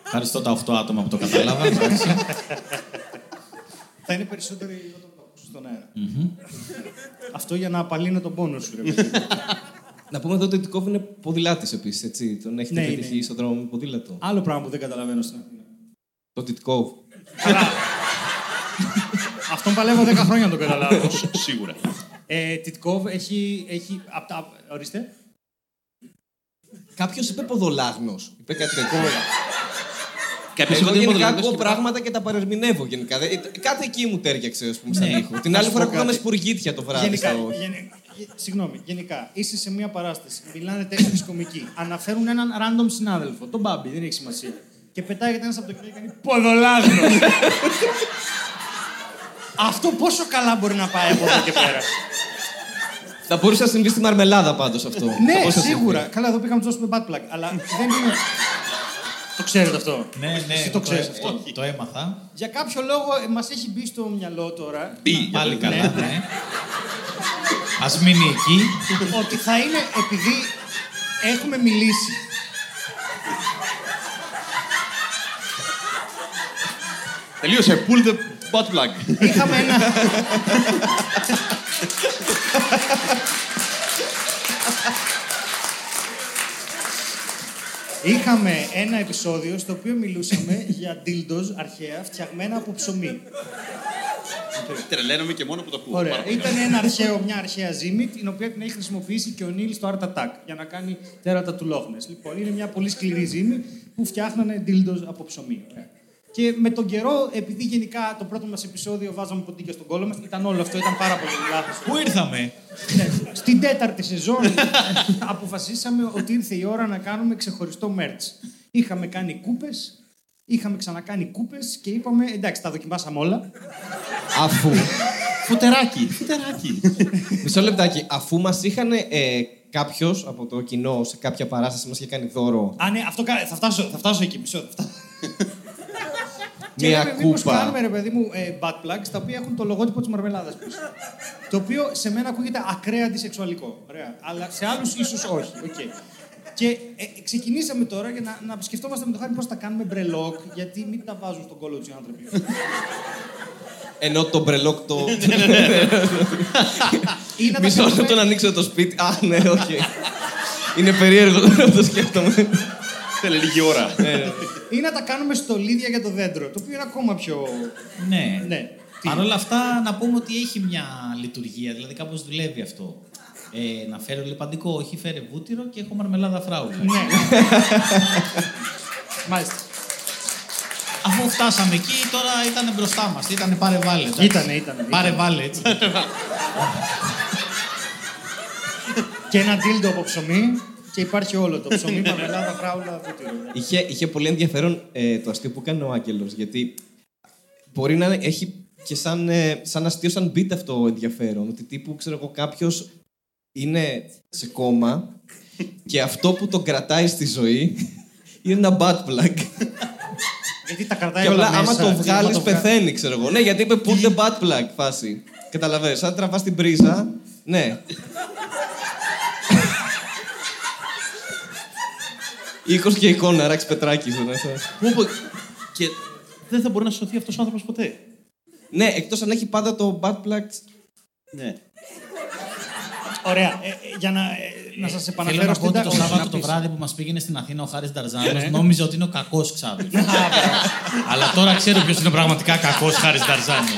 Ευχαριστώ τα 8 άτομα που το καταλάβαν. εντάξει. Θα είναι περισσότεροι όταν το ακούσουν στον αέρα. Αυτό για να απαλύνω τον πόνο σου, ρε παιδί. Να πούμε εδώ ότι ο Τιτκόβ είναι ποδηλάτης επίσης, έτσι. Τον έχετε Ναι, πετύχει είναι. στον δρόμο με ποδήλατο. Άλλο πράγμα που δεν καταλαβαίνω στην Αθήνα. Το Τιτκόβ. Αυτόν παλεύω 10 χρόνια να το καταλάβω. Σίγουρα. ε, Τιτκόβ έχει. έχει απ' τα, ορίστε. Κάποιος είπε ποδολάγνος. Είπε κάτι τέτοιο. Κάποιος Εγώ γενικά ακούω πράγματα και τα παρερμηνεύω γενικά. Δεν- Κάτι εκεί μου τέριαξε, ας πούμε, σαν Ναι. ήχο. Την Να άλλη σου φορά πω ακούγαμε κάτι. σπουργίτια το βράδυ. Γενικά, στο- γεν- γε- συγγνώμη, γενικά, είσαι σε μια παράσταση, μιλάνε τέσσερι κομικοί, αναφέρουν έναν random συνάδελφο, τον Μπάμπι, δεν έχει σημασία. Και πετάγεται ένας από το κοινό και κάνει Ποδολάγνος. Αυτό πόσο καλά μπορεί να πάει από εδώ και πέρα. Θα μπορούσε να συμβεί στη μαρμελάδα πάντως αυτό. Θα ναι, μπορούσε να σίγουρα. συμβεί. Καλά, εδώ πήγαμε να τους δώσουμε bad plug. Αλλά δεν είναι. το ξέρετε αυτό. ναι, ναι. Εσύ εγώ το ξέρεις αυτό. ε, Το έμαθα. Για κάποιο λόγο ε, μας έχει μπει στο μυαλό τώρα Μπει. Πάλι Ναι. καλά, ναι. Ας μείνει εκεί. ότι θα είναι επειδή έχουμε μιλήσει. Τελείωσε. Pull the butt plug. Είχαμε ένα. Είχαμε ένα επεισόδιο στο οποίο μιλούσαμε για dildos αρχαία φτιαγμένα από ψωμί. Τρελαίνομαι και μόνο που το ακούω. Ωραία. Πάρα πολύ. Ήταν ένα αρχαίο, μια αρχαία ζύμη, την οποία την έχει χρησιμοποιήσει και ο Νίλ στο Art Attack για να κάνει τέρατα του Λόχνες. Λοιπόν, είναι μια πολύ σκληρή ζύμη που φτιάχνανε dildos από ψωμί. Ωραία. Και με τον καιρό, επειδή γενικά το πρώτο μας επεισόδιο βάζαμε ποντίκια στον κόλλο μας, ήταν όλο αυτό, ήταν πάρα πολύ λάθος. Πού ήρθαμε; Ναι. Στην τέταρτη σεζόν αποφασίσαμε ότι ήρθε η ώρα να κάνουμε ξεχωριστό merch. Είχαμε κάνει κούπες, είχαμε ξανακάνει κούπες και είπαμε εντάξει, τα δοκιμάσαμε όλα. Αφού. Φουτεράκι. Φουτεράκι. Μισό λεπτάκι. Αφού μας είχαν ε, κάποιος από το κοινό σε κάποια παράσταση μας είχε κάνει δώρο Α, ναι, αυτό κα- θα φτάσω, θα φτάσω εκεί. Μισό. θα φτάσω. Και μια λέμε, μήπως κούπα. κάνουμε, ρε παιδί μου, ε, butt plugs, τα οποία έχουν το λογότυπο της μαρμελάδας πίσω. το οποίο σε μένα ακούγεται ακραία αντισεξουαλικό. Ωραία. Αλλά σε άλλους ίσως όχι. Οκ. Και ε, ξεκινήσαμε τώρα για να, να σκεφτόμαστε με το Χάρη πώς θα κάνουμε μπρελόκ, γιατί μην τα βάζουν στον κώλο τους οι άνθρωποι. Ενώ το μπρελόκ το. Ή να τα Μισό κάνουμε- λεπτό να ανοίξω το σπίτι. Α, ναι, οκ. Είναι περίεργο τώρα να το σκέφτομαι. Θέλει λίγη ώρα. Ή να τα κάνουμε στολίδια για το δέντρο, το οποίο είναι ακόμα πιο. Ναι. Ναι. Τι; Παρ' όλα αυτά, να πούμε ότι έχει μια λειτουργία, δηλαδή κάπως δουλεύει αυτό. Ε, να φέρω λιπαντικό, όχι φέρε βούτυρο και έχω μαρμελάδα φράουλα. Ναι. Μάλιστα. Αφού φτάσαμε εκεί, τώρα ήταν μπροστά μας. Ήταν πάρε βάλε. εντάξει. Ήτανε, ήτανε. Πάρε βάλε, έτσι. Και ένα τίλτο από ψωμί και υπάρχει όλο το ψωμί, μαρμελάδα, φράουλα, βούτυρο. Είχε, είχε πολύ ενδιαφέρον ε, το αστείο που έκανε ο Άγγελος, γιατί μπορεί να έχει και σαν, ε, σαν αστείο, σαν beat αυτό ενδιαφέρον. Ότι τύπου, ξέρω εγώ, κάποιος είναι σε κόμμα και αυτό που τον κρατάει στη ζωή είναι ένα butt plug. Γιατί τα κρατάει και όλα απλά άμα μέσα, το και άμα βγάλεις το βγα- πεθαίνει, ξέρω εγώ. Ναι, γιατί είπε put the butt plug φάση. Καταλαβαίνεις, αν τραβάς την πρίζα, ναι. Οίκος και εικόνα, ράξ πετράκης. δεν είναι. Πού, πού- Και δεν θα μπορεί να σωθεί αυτός ο άνθρωπος ποτέ. Ναι, εκτός αν έχει πάντα το butt plug Ναι. Ωραία. Ε, ε, για να, ε, να σας Θέλω επαναφέρω να πω στην ότι τα- το όχι, Σάββατο να το πεις. βράδυ που μας πήγαινε στην Αθήνα ο Χάρης Νταρζάνος νόμιζε ότι είναι ο κακός Ξάβης. Αλλά τώρα ξέρω ποιος είναι ο πραγματικά κακός Χάρης Νταρζάνος.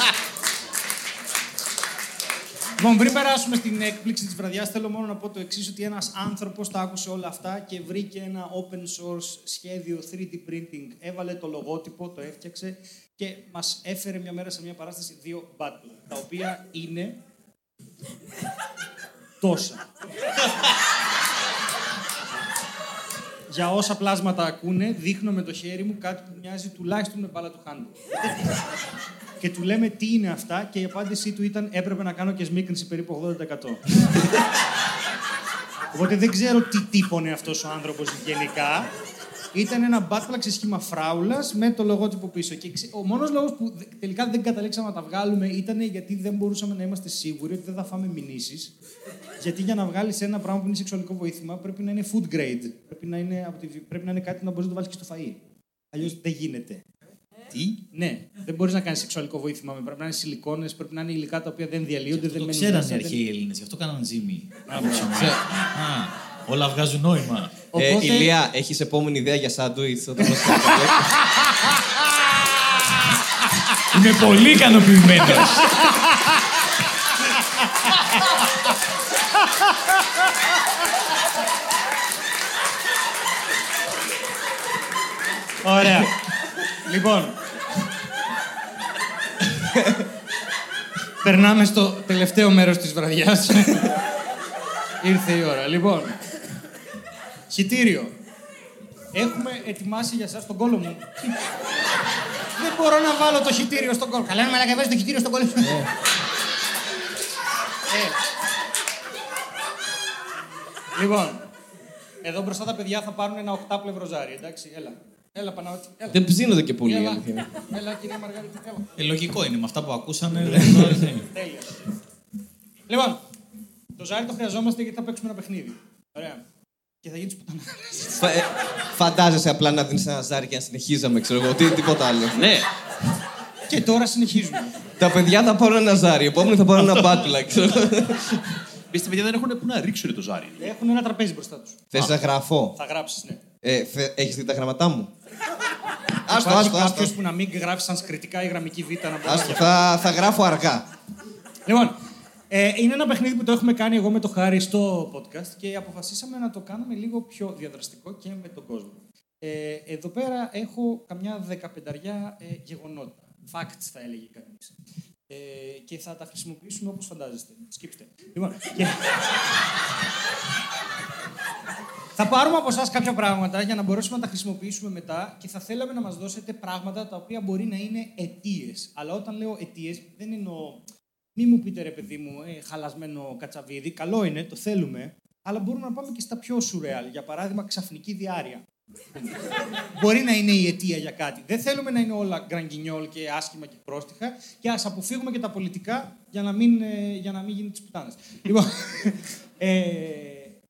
Λοιπόν, πριν περάσουμε στην έκπληξη της βραδιάς, θέλω μόνο να πω το εξής: Ότι ένας άνθρωπος τα άκουσε όλα αυτά και βρήκε ένα open source σχέδιο 3D printing. Έβαλε το λογότυπο, το έφτιαξε και μας έφερε μια μέρα σε μια παράσταση δύο battle. Τα οποία είναι. τόσα. Για όσα πλάσματα ακούνε, δείχνω με το χέρι μου κάτι που μοιάζει τουλάχιστον με μπάλα του χάντου. και του λέμε τι είναι αυτά και η απάντησή του ήταν έπρεπε να κάνω και σμίκρινση περίπου 80%. Οπότε δεν ξέρω τι τύπωνε αυτός ο άνθρωπος γενικά. Ήταν ένα buttplug σε σχήμα φράουλας με το λογότυπο πίσω. Και ξε- ο μόνος λόγος που δε- τελικά δεν καταλήξαμε να τα βγάλουμε ήταν γιατί δεν μπορούσαμε να είμαστε σίγουροι ότι δεν θα φάμε μηνύσεις. Γιατί για να βγάλεις ένα πράγμα που είναι σεξουαλικό βοήθημα πρέπει να είναι food grade. Πρέπει να είναι, από τη, πρέπει να είναι κάτι να μπορείς να το βάλεις και στο φαΐ. Αλλιώς δεν γίνεται. Τι; Ναι, δεν μπορείς να κάνεις σεξουαλικό βοήθημα. με- Πρέπει να είναι σιλικόνες, πρέπει να είναι υλικά τα οποία δεν διαλύονται. δεν Το μένουν ξέρανε οι μέσα, δεν- αρχαίοι Έλληνες, γι' αυτό κάνανε ζύμη. Α, όλα βγάζουν νόημα. Ε, Οπότε- Ηλία, έχεις επόμενη ιδέα για σάντουιτς όταν μας Είμαι πολύ ικανοποιημένος. Ωραία. λοιπόν. Περνάμε στο τελευταίο μέρος της βραδιάς. Ήρθε η ώρα. Λοιπόν. Χιτήριο. Έχουμε ετοιμάσει για σας τον κόλο μου. Δεν μπορώ να βάλω το χιτήριο στον κόλο. Καλά, με να το χιτήριο στον κόλο. Ε. Λοιπόν, εδώ μπροστά τα παιδιά θα πάρουν ένα οκτάπλευρο ζάρι, εντάξει, έλα. Έλα, Παναγώτη. Έλα. Δεν ψήνονται και πολύ, η Έλα. αλήθεια είναι. Έλα, κυρία Μαργαρίτη, έλα. Ε, λογικό είναι με αυτά που ακούσανε. δεν- δεν- Τέλεια. Λοιπόν, το ζάρι το χρειαζόμαστε γιατί θα παίξουμε ένα παιχνίδι. Ωραία. Και θα γίνει πουτανάς. Φα- ε, Φαντάζεσαι απλά να δίνεις ένα ζάρι και να συνεχίζαμε, ξέρω εγώ. Τι, τίποτα άλλο. Ναι. Και τώρα συνεχίζουμε. Τα παιδιά θα πάρουν ένα ζάρι, οι επόμενοι θα πάρουν ένα μπάτλα, ξέρω εγώ. Πείστε, παιδιά δεν έχουν πού να ρίξουν το ζάρι. Έχουν ένα τραπέζι μπροστά τους. Θες να γραφώ. Θα γράψεις, ναι. Ε, θε- έχεις δει τα γραμματά μου; Άστο, Υπάρχει άστο, άστο. κάποιος που να μην γράφει σανσκριτικά ή γραμμική β να μπορεί Άστο, να θα, θα γράφω αργά. Λοιπόν, ε, είναι ένα παιχνίδι που το έχουμε κάνει εγώ με το Χάρη στο podcast και αποφασίσαμε να το κάνουμε λίγο πιο διαδραστικό και με τον κόσμο. Ε, εδώ πέρα έχω καμιά δεκαπενταριά ε, γεγονότα. Facts θα έλεγε κανείς. Ε, και θα τα χρησιμοποιήσουμε όπως φαντάζεστε. Σκύψτε. Λοιπόν, και... θα πάρουμε από εσάς κάποια πράγματα για να μπορέσουμε να τα χρησιμοποιήσουμε μετά και θα θέλαμε να μας δώσετε πράγματα τα οποία μπορεί να είναι αιτίες. Αλλά όταν λέω αιτίες, δεν εννοώ μη μου πείτε ρε παιδί μου, ε, χαλασμένο κατσαβίδι. Καλό είναι, το θέλουμε. Αλλά μπορούμε να πάμε και στα πιο σουρεάλ. Για παράδειγμα, ξαφνική διάρκεια. Μπορεί να είναι η αιτία για κάτι. Δεν θέλουμε να είναι όλα γκρανγκινιόλ και άσχημα και πρόστιχα και ας αποφύγουμε και τα πολιτικά για να μην, ε, για να μην γίνει τις πουτάνες. λοιπόν, ε,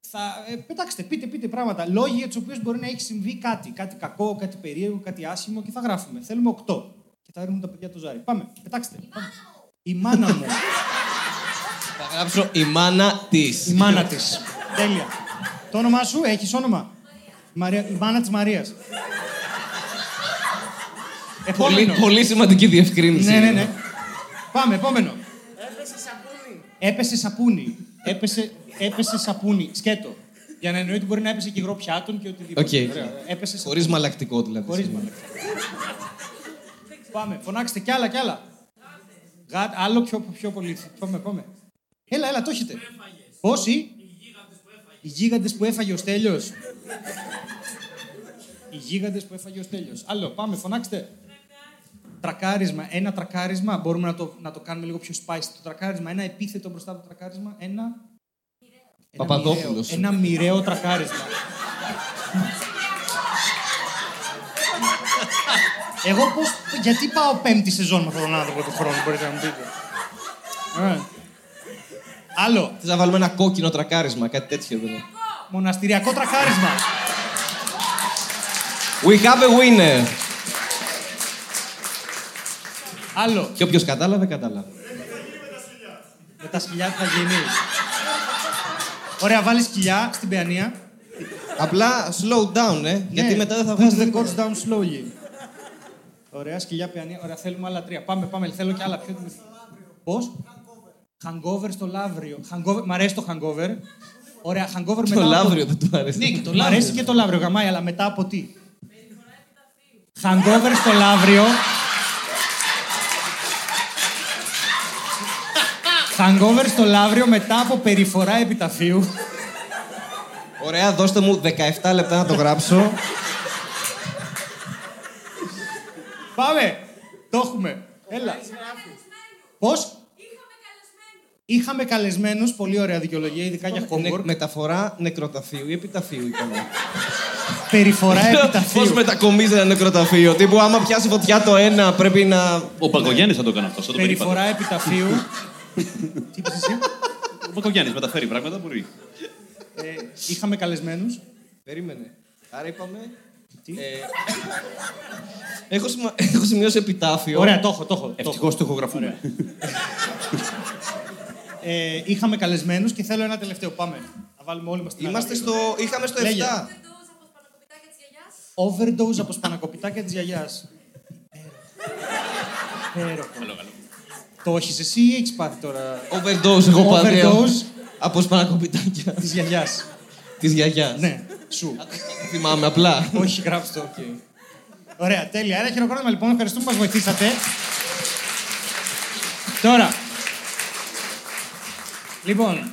θα, ε, πετάξτε, πείτε, πείτε πράγματα. Λόγοι για τους οποίους μπορεί να έχει συμβεί κάτι. Κάτι κακό, κάτι περίεργο, κάτι άσχημο και θα γράφουμε. Θέλουμε 8. Και θα ρίχνουν τα παιδιά το ζάρι. Πάμε, πετάξτε. Πάμε. Η μάνα μου. Θα γράψω η μάνα της. Η μάνα της. Τέλεια. Το όνομά σου, έχεις όνομα; Η, Μαρία, η μάνα της Μαρίας. Πολύ, πολύ σημαντική διευκρίνηση. Ναι, ναι, ναι. Πάμε, επόμενο. Έπεσε σαπούνι. Έπεσε, έπεσε σαπούνι. Σκέτο. Για να εννοεί ότι μπορεί να έπεσε και υγρό πιάτων και οτιδήποτε. Οκ. Ωραία. Έπεσε σαπούνι. Χωρί μαλακτικό δηλαδή. Χωρίς μαλακά. Πάμε, φωνάξτε κι άλλα κι άλλα. Γα... Άλλο πιο, πιο πολύ. Πάμε, πάμε. Έλα, έλα, το έχετε. Πόσοι; Οι γίγαντες που έφαγε ο Στέλιος. Οι γίγαντες που έφαγε ο Στέλιος. Άλλο, πάμε, φωνάξτε. Τρακάρισμα. Ένα τρακάρισμα. Μπορούμε να το, να το κάνουμε λίγο πιο spicy. Το τρακάρισμα. Ένα επίθετο μπροστά από το τρακάρισμα. Ένα. ένα Παπαδόπουλος. μοιραίο- Ένα μοιραίο τρακάρισμα. Εγώ πώς, γιατί πάω πέμπτη σεζόν με αυτόν τον άνθρωπο του χρόνου, μπορείτε να μου πείτε. Ωραία. Άλλο. Θες να βάλουμε ένα κόκκινο τρακάρισμα, κάτι τέτοιο εδώ. Μοναστηριακό τρακάρισμα. We have a winner. Άλλο. Και όποιος κατάλαβε, κατάλαβε. Με τα σκυλιά τι θα γίνει. Ωραία, βάλεις σκυλιά στην παιανία. Απλά slow down, ε. γιατί Ναι, μετά δεν θα put βγάζει the τίποτα. coach down slowly. Ωραία, σκυλιά παιανία. Ωραία, θέλουμε άλλα τρία. Πάμε, πάμε. Θέλω και άλλα πιο. Πώς; Hangover στο Λαύριο. Hangover... Μ' αρέσει το hangover. Ωραία, hangover μετά. Το από- λαύριο δεν του αρέσει. Ναι, και το Μ' αρέσει λάβει. και το Λαύριο, γαμάει, αλλά μετά από τι; Hangover στο Λαύριο. Hangover στο Λαύριο μετά από περιφορά επιταφείου. Ωραία, δώστε μου 17 λεπτά να το γράψω. Πάμε! Το έχουμε. Έλα. Πώς; Είχαμε καλεσμένους, πολύ ωραία δικαιολογία, ειδικά για Ναι, homework. μεταφορά νεκροταφείου ή επιταφείου είπαμε. Περιφορά Πώ επιταφείου. μετακομίζει ένα νεκροταφείο; Τύπου άμα πιάσει φωτιά το ένα πρέπει να. Ο Παγκογιάννης θα το έκανε αυτό. σαν το Περιφορά περίπατο. επιταφείου. Τι είπες εσύ; Ο Παγκογιάννης μεταφέρει πράγματα, μπορεί. Ε, είχαμε καλεσμένους. Περίμενε. Άρα είπαμε. Ε, έχω, σημα... έχω σημειώσει επιτάφιο. Ωραία, το έχω, το έχω. το έχω. Ευτυχώς το ηχογραφούμε. Ε, είχαμε καλεσμένους και θέλω ένα τελευταίο. Πάμε. Να βάλουμε όλοι μας την Είμαστε αγάπη. στο... Είχαμε στο 7. Λέγε. Overdose από Overdose σπανακοπιτάκια της γιαγιάς. από σπανακοπιτάκια τη γιαγιά. Υπέροχο. Το έχεις εσύ ή έχεις πάθει τώρα; Overdose, εγώ πάθει. Overdose. Από σπανακοπιτάκια. Της γιαγιάς. Της γιαγιάς. ναι, σου. Θυμάμαι απλά. Όχι, γράψτε το. Ωραία, τέλεια. Ένα χειροκρότημα λοιπόν. Ευχαριστούμε που μας βοηθήσατε. Τώρα. Λοιπόν,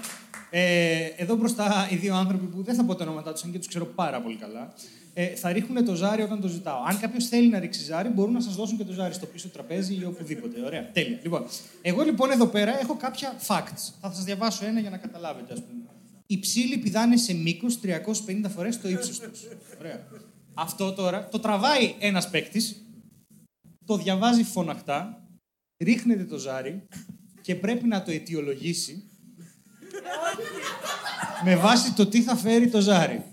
ε, εδώ μπροστά οι δύο άνθρωποι που δεν θα πω τα ονόματά τους, αν και τους ξέρω πάρα πολύ καλά, ε, θα ρίχνουν το ζάρι όταν το ζητάω. Αν κάποιος θέλει να ρίξει ζάρι, μπορούν να σας δώσουν και το ζάρι στο πίσω τραπέζι ή οπουδήποτε. Ωραία, τέλεια. Λοιπόν, εγώ λοιπόν εδώ πέρα έχω κάποια facts. Θα σας διαβάσω ένα για να καταλάβετε, ας πούμε. Οι ψήλοι πηδάνε σε μήκος 350 φορές το ύψος τους. Ωραία. Αυτό τώρα το τραβάει ένας παίκτης, το διαβάζει φωναχτά, ρίχνεται το ζάρι και πρέπει να το αιτιολογήσει με βάση το τι θα φέρει το ζάρι.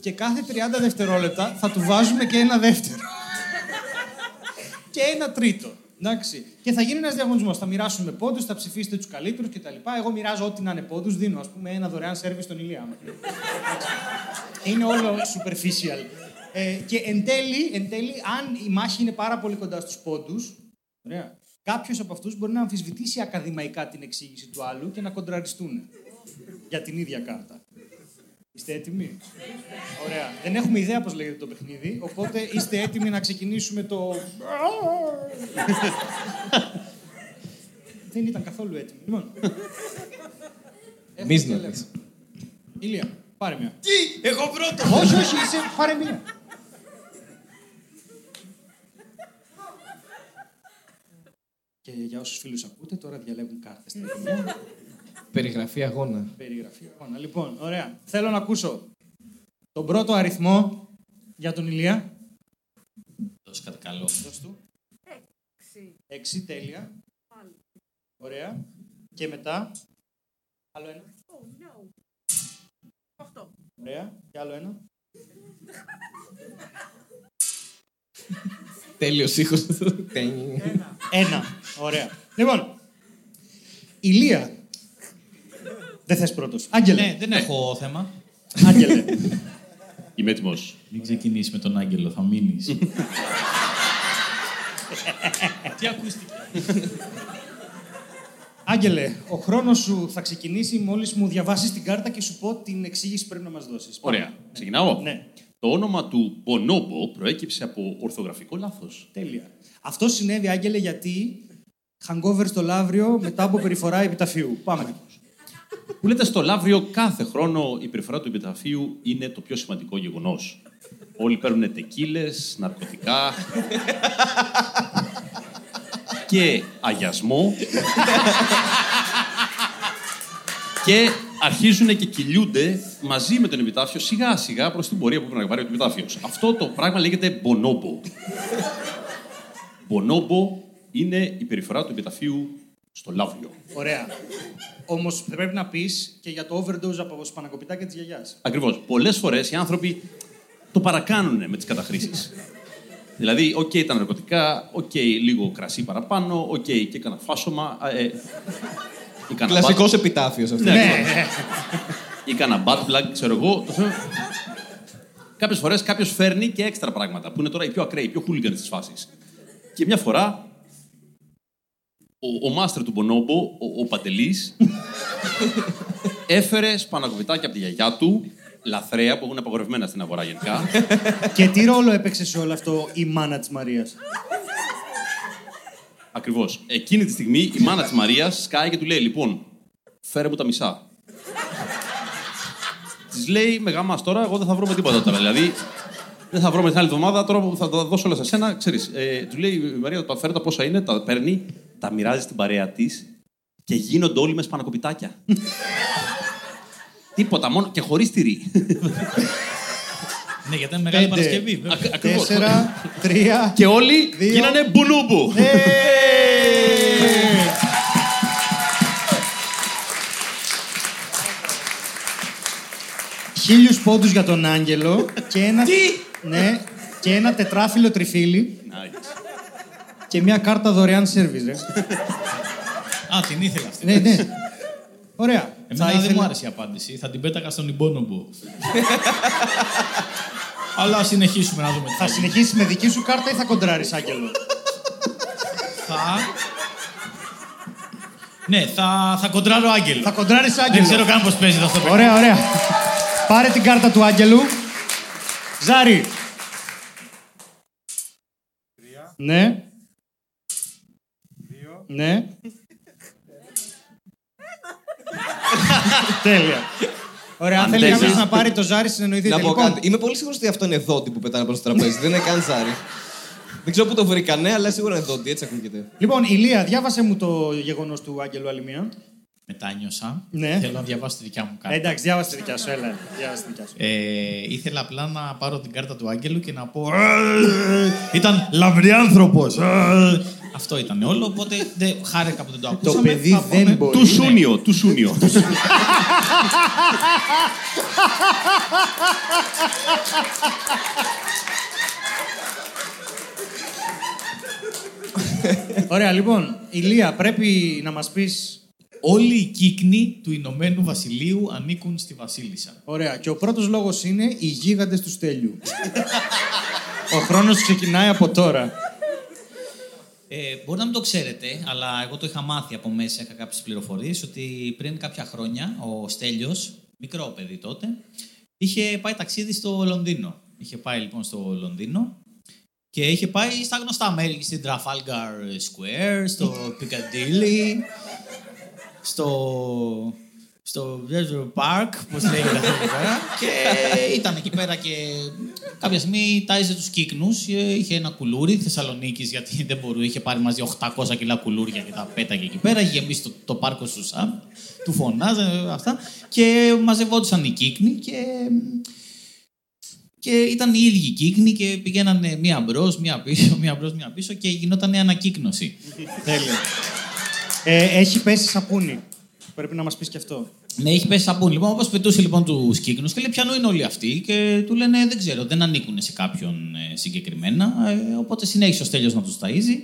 Και κάθε 30 δευτερόλεπτα θα του βάζουμε και ένα δεύτερο. και ένα τρίτο. Εντάξει. Και θα γίνει ένας διαγωνισμός. Θα μοιράσουμε πόντους, θα ψηφίσετε τους καλύτερους κτλ. Εγώ μοιράζω ό,τι να είναι πόντους, δίνω ας πούμε ένα δωρεάν σερβις στον Ηλία. μου. είναι όλο superficial. Ε, και εν τέλει, εν τέλει, αν η μάχη είναι πάρα πολύ κοντά στους πόντους, κάποιος από αυτούς μπορεί να αμφισβητήσει ακαδημαϊκά την εξήγηση του άλλου και να κοντραριστούν για την ίδια κάρτα. Είστε έτοιμοι; Ωραία. Δεν έχουμε ιδέα πώς λέγεται το παιχνίδι, οπότε είστε έτοιμοι να ξεκινήσουμε το... Δεν ήταν καθόλου έτοιμοι. Λοιπόν. Μη Έχουμε να και πεις. λέμε. Ηλία, πάρε μια. Τι! Εγώ πρώτο! όχι, όχι, είσαι, πάρε μια. Και για όσους φίλους ακούτε, τώρα διαλέγουν κάρτες. Στα παιδιά. Περιγραφή αγώνα. Περιγραφή αγώνα. Λοιπόν, ωραία. Θέλω να ακούσω τον πρώτο αριθμό για τον Ηλία. Δώσε κάτι καλό. Δώσ' του. Έξι. Έξι, τέλεια. Πάλι. Ωραία. Και μετά. Άλλο ένα. Oh, no. Αυτό. Ωραία. Και άλλο ένα. Τέλειος ήχος. Ένα. Ωραία. Λοιπόν. Ηλία. Δεν θες πρώτος. Άγγελε. Ναι, δεν έχω θέμα. Άγγελε. Είμαι έτοιμος. Μην ξεκινήσεις με τον Άγγελο, θα μείνεις. Τι ακούστηκε; Άγγελε, ο χρόνος σου θα ξεκινήσει μόλις μου διαβάσεις την κάρτα και σου πω την εξήγηση που πρέπει να μας δώσεις. Ωραία. Ξεκινάω. Ναι. Το όνομα του Bonobo προέκυψε από ορθογραφικό λάθος. Τέλεια. Αυτό συνέβη, Άγγελε, γιατί hangover στο Λαύριο μετά από περιφορά επιταφείου. Πάμε. Που λέτε στο Λαύριο κάθε χρόνο η περιφορά του επιταφείου είναι το πιο σημαντικό γεγονός. Όλοι παίρνουν τεκίλες, ναρκωτικά και αγιασμό και αρχίζουν και κυλιούνται μαζί με τον επιτάφιο σιγά σιγά προς την πορεία που πρέπει να πάρει ο επιτάφιος. Αυτό το πράγμα λέγεται bonobo. bonobo είναι η περιφορά του επιταφίου στο Λαύριο. Ωραία. Όμως πρέπει να πεις και για το overdose από σπανακοπιτάκια της γιαγιάς. Ακριβώς. Πολλές φορές οι άνθρωποι το παρακάνουν με τις καταχρήσεις. δηλαδή, οκ, τα ναρκωτικά, οκ, λίγο κρασί παραπάνω, οκ, και έκανα φάσωμα. Ε, ε, έκανα Κλασικός επιτάφιος αυτός. Ναι. Έκανα butt plug, ξέρω εγώ. Το θέμα... Κάποιες φορές κάποιος φέρνει και έξτρα πράγματα που είναι τώρα οι πιο ακραίοι, οι πιο χούλιγκαν της φάσης. Και μια φορά ο, ο μάστρ του Μπονόμπο, ο, ο Παντελής, έφερε σπανακοβιτάκια από τη γιαγιά του, λαθρέα, που έχουν απαγορευμένα στην αγορά γενικά. και τι ρόλο έπαιξε σε όλο αυτό η μάνα της Μαρίας; Ακριβώς. Εκείνη τη στιγμή η μάνα της Μαρίας σκάει και του λέει: Λοιπόν, φέρε μου τα μισά. Της λέει με γάμα τώρα, εγώ δεν θα βρω με τίποτα τώρα. Δηλαδή, δεν θα βρω με την άλλη εβδομάδα, τώρα που θα τα δώσω όλα σε σένα. Ξέρεις, ε, του λέει η Μαρία, τα φέρω τα πόσα είναι, τα παίρνει, τα μοιράζει στην παρέα της και γίνονται όλοι με σπανακοπιτάκια. Τίποτα, μόνο και χωρίς τυρί. Ναι, γιατί είναι μεγάλη Πέντε. Παρασκευή. βέβαια. Ακ- ακριβώς. Τέσσερα, τρία. και όλοι Δύο. γίνανε μπουνούμπου. Ε! Χίλιους πόντους για τον Άγγελο και ένα... Τι; Ναι, και ένα τετράφυλλο τριφύλι Nice. Και μια κάρτα δωρεάν σερβις, ρε. Α, την ήθελα αυτή. ναι, ναι. Ωραία. Εμένα δεν μου άρεσε η απάντηση. Θα την πέτακα στον Ιμπόνομπο. Αλλά ας συνεχίσουμε να δούμε τι Θα θα γίνει. συνεχίσεις με δική σου κάρτα ή θα κοντράρεις, Άγγελο; Θα... Ναι, θα, θα κοντράρω Άγγελο. θα κοντράρεις, Δεν Άγγελο. ξέρω καν πώς παίζει αυτό το παιχνίδι. Ωραία, ωραία. Πάρε την κάρτα του Άγγελου. Ζάρι. Ναι. Ναι. Τέλεια. Ωραία, αν Αν θέλει τέσσερις- κάποιος να πάρει το ζάρι, συνεννοηθείτε. Να πω Λοιπόν, κάτι. Είμαι πολύ σίγουρος ότι αυτό είναι δόντι που πετάνε πάνω στο τραπέζι. δεν είναι καν ζάρι. δεν ξέρω πού το βρήκανε, αλλά σίγουρα είναι δόντι, έτσι ακούγεται. Λοιπόν, Ηλία, διάβασε μου το γεγονός του Άγγελου άλλη μία. Μετάνιωσα. Ναι. Θέλω να διαβάσω τη δικιά μου Ε, κάρτα. εντάξει, διάβασε τη δικιά σου, έλα. Διάβασε τη δικιά σου. Ε, ήθελα απλά να πάρω την κάρτα του Άγγελου και να πω. «Ε, Ήταν λαμπριάνθρωπος. ε». Αυτό ήταν όλο, οπότε δεν χάρηκα που δεν το Το ακούσαμε. παιδί Θα πούμε- δεν μπορεί. Του Σούνιο, του Σούνιο. Ωραία, λοιπόν, Ηλία, πρέπει να μας πεις Όλοι οι κύκνοι του Ηνωμένου Βασιλείου ανήκουν στη Βασίλισσα. Ωραία. Και ο πρώτος λόγος είναι οι γίγαντες του στέλιου. ο χρόνος ξεκινάει από τώρα. Ε, μπορεί να μην το ξέρετε, αλλά εγώ το είχα μάθει από μέσα, είχα κάποιες πληροφορίες, ότι πριν κάποια χρόνια ο Στέλιος, μικρό παιδί τότε, είχε πάει ταξίδι στο Λονδίνο. Είχε πάει λοιπόν στο Λονδίνο και είχε πάει στα γνωστά μέρη, στην Trafalgar Square, στο Piccadilly, στο, στο Leisure Park, πώς λέγεται αυτό εκεί πέρα. Και ήταν εκεί πέρα και κάποια στιγμή τάιζε τους κύκνους. ε, Είχε ένα κουλούρι Θεσσαλονίκης, γιατί δεν μπορούσε. Είχε πάρει μαζί 800 κιλά κουλούρια και τα πέταγε εκεί πέρα. Είχε γεμίσει το, το πάρκο Σουσάμ. Του φωνάζανε αυτά. Και μαζευόντουσαν οι κύκνοι και και ήταν οι ίδιοι κύκνοι και πηγαίνανε μία μπρος, μία πίσω, μία μπρος, μία πίσω και γινόταν ανακύκνωση. Τέλεια. Ε, έχει πέσει σαπούνι. Πρέπει να μας πεις και αυτό. Ναι, έχει πέσει σαπούνι. Λοιπόν, όπως πετούσε λοιπόν τους κύκνους και λέει: Πιανού είναι όλοι αυτοί. Και του λένε: Δεν ξέρω, δεν ανήκουν σε κάποιον ε, συγκεκριμένα. Ε, οπότε συνέχισε ο Στέλιος να τους ταΐζει.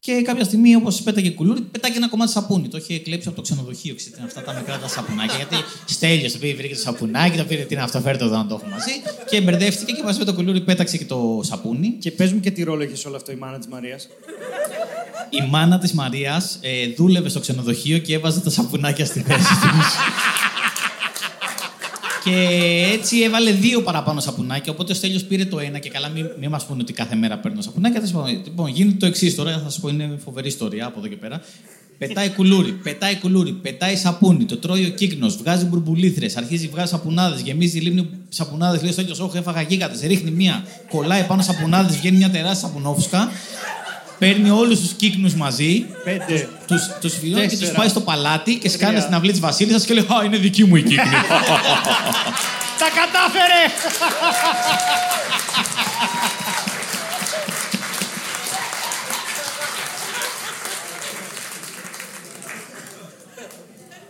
Και κάποια στιγμή, όπως πέταγε κουλούρι, πετάγε ένα κομμάτι σαπούνι. Το είχε κλέψει από το ξενοδοχείο. Ξέρετε, αυτά τα μικρά τα σαπουνάκια. Γιατί Στέλιος το πήρε, βρήκε το σαπουνάκι, το πήρε τι είναι αυτό, φέρτε εδώ να το έχω μαζί. Και μπερδεύτηκε και μαζί με το κουλούρι πέταξε και το σαπούνι. Και πε μου και τι ρόλο έχεις σε όλο αυτό η μάνα της Μαρίας. Η μάνα της Μαρίας ε, δούλευε στο ξενοδοχείο και έβαζε τα σαπουνάκια στη θέση του. και έτσι έβαλε δύο παραπάνω σαπουνάκια. Οπότε ο Στέλιος πήρε το ένα και καλά, μην, μην μας πούνε ότι κάθε μέρα παίρνω σαπουνάκια. Θα σας πω, Λοιπόν, γίνεται το εξής τώρα, θα σα πω, είναι φοβερή ιστορία από εδώ και πέρα. Πετάει κουλούρι, πετάει κουλούρι, πετάει σαπούνι, το τρώει ο κύκνος, βγάζει μπουρμπουλήθρες, αρχίζει βγάζει σαπουνάδες, γεμίζει τη λίμνη σαπουνάδες. Λέει ο Στέλιος, Όχι, έφαγα γίγαντες. Ρίχνει μία, κολλάει πάνω σαπουνάδες, βγαίνει μια τεράστια σαπουνόφουσκα. Παίρνει όλους τους κύκνους μαζί, Πέντε. τους τους φιλιώνει και τους Τέσσερα. πάει στο παλάτι και σκάνε Τρία. στην αυλή της Βασίλισσας και λέει Α, είναι δική μου η κύκνη. Τα κατάφερε!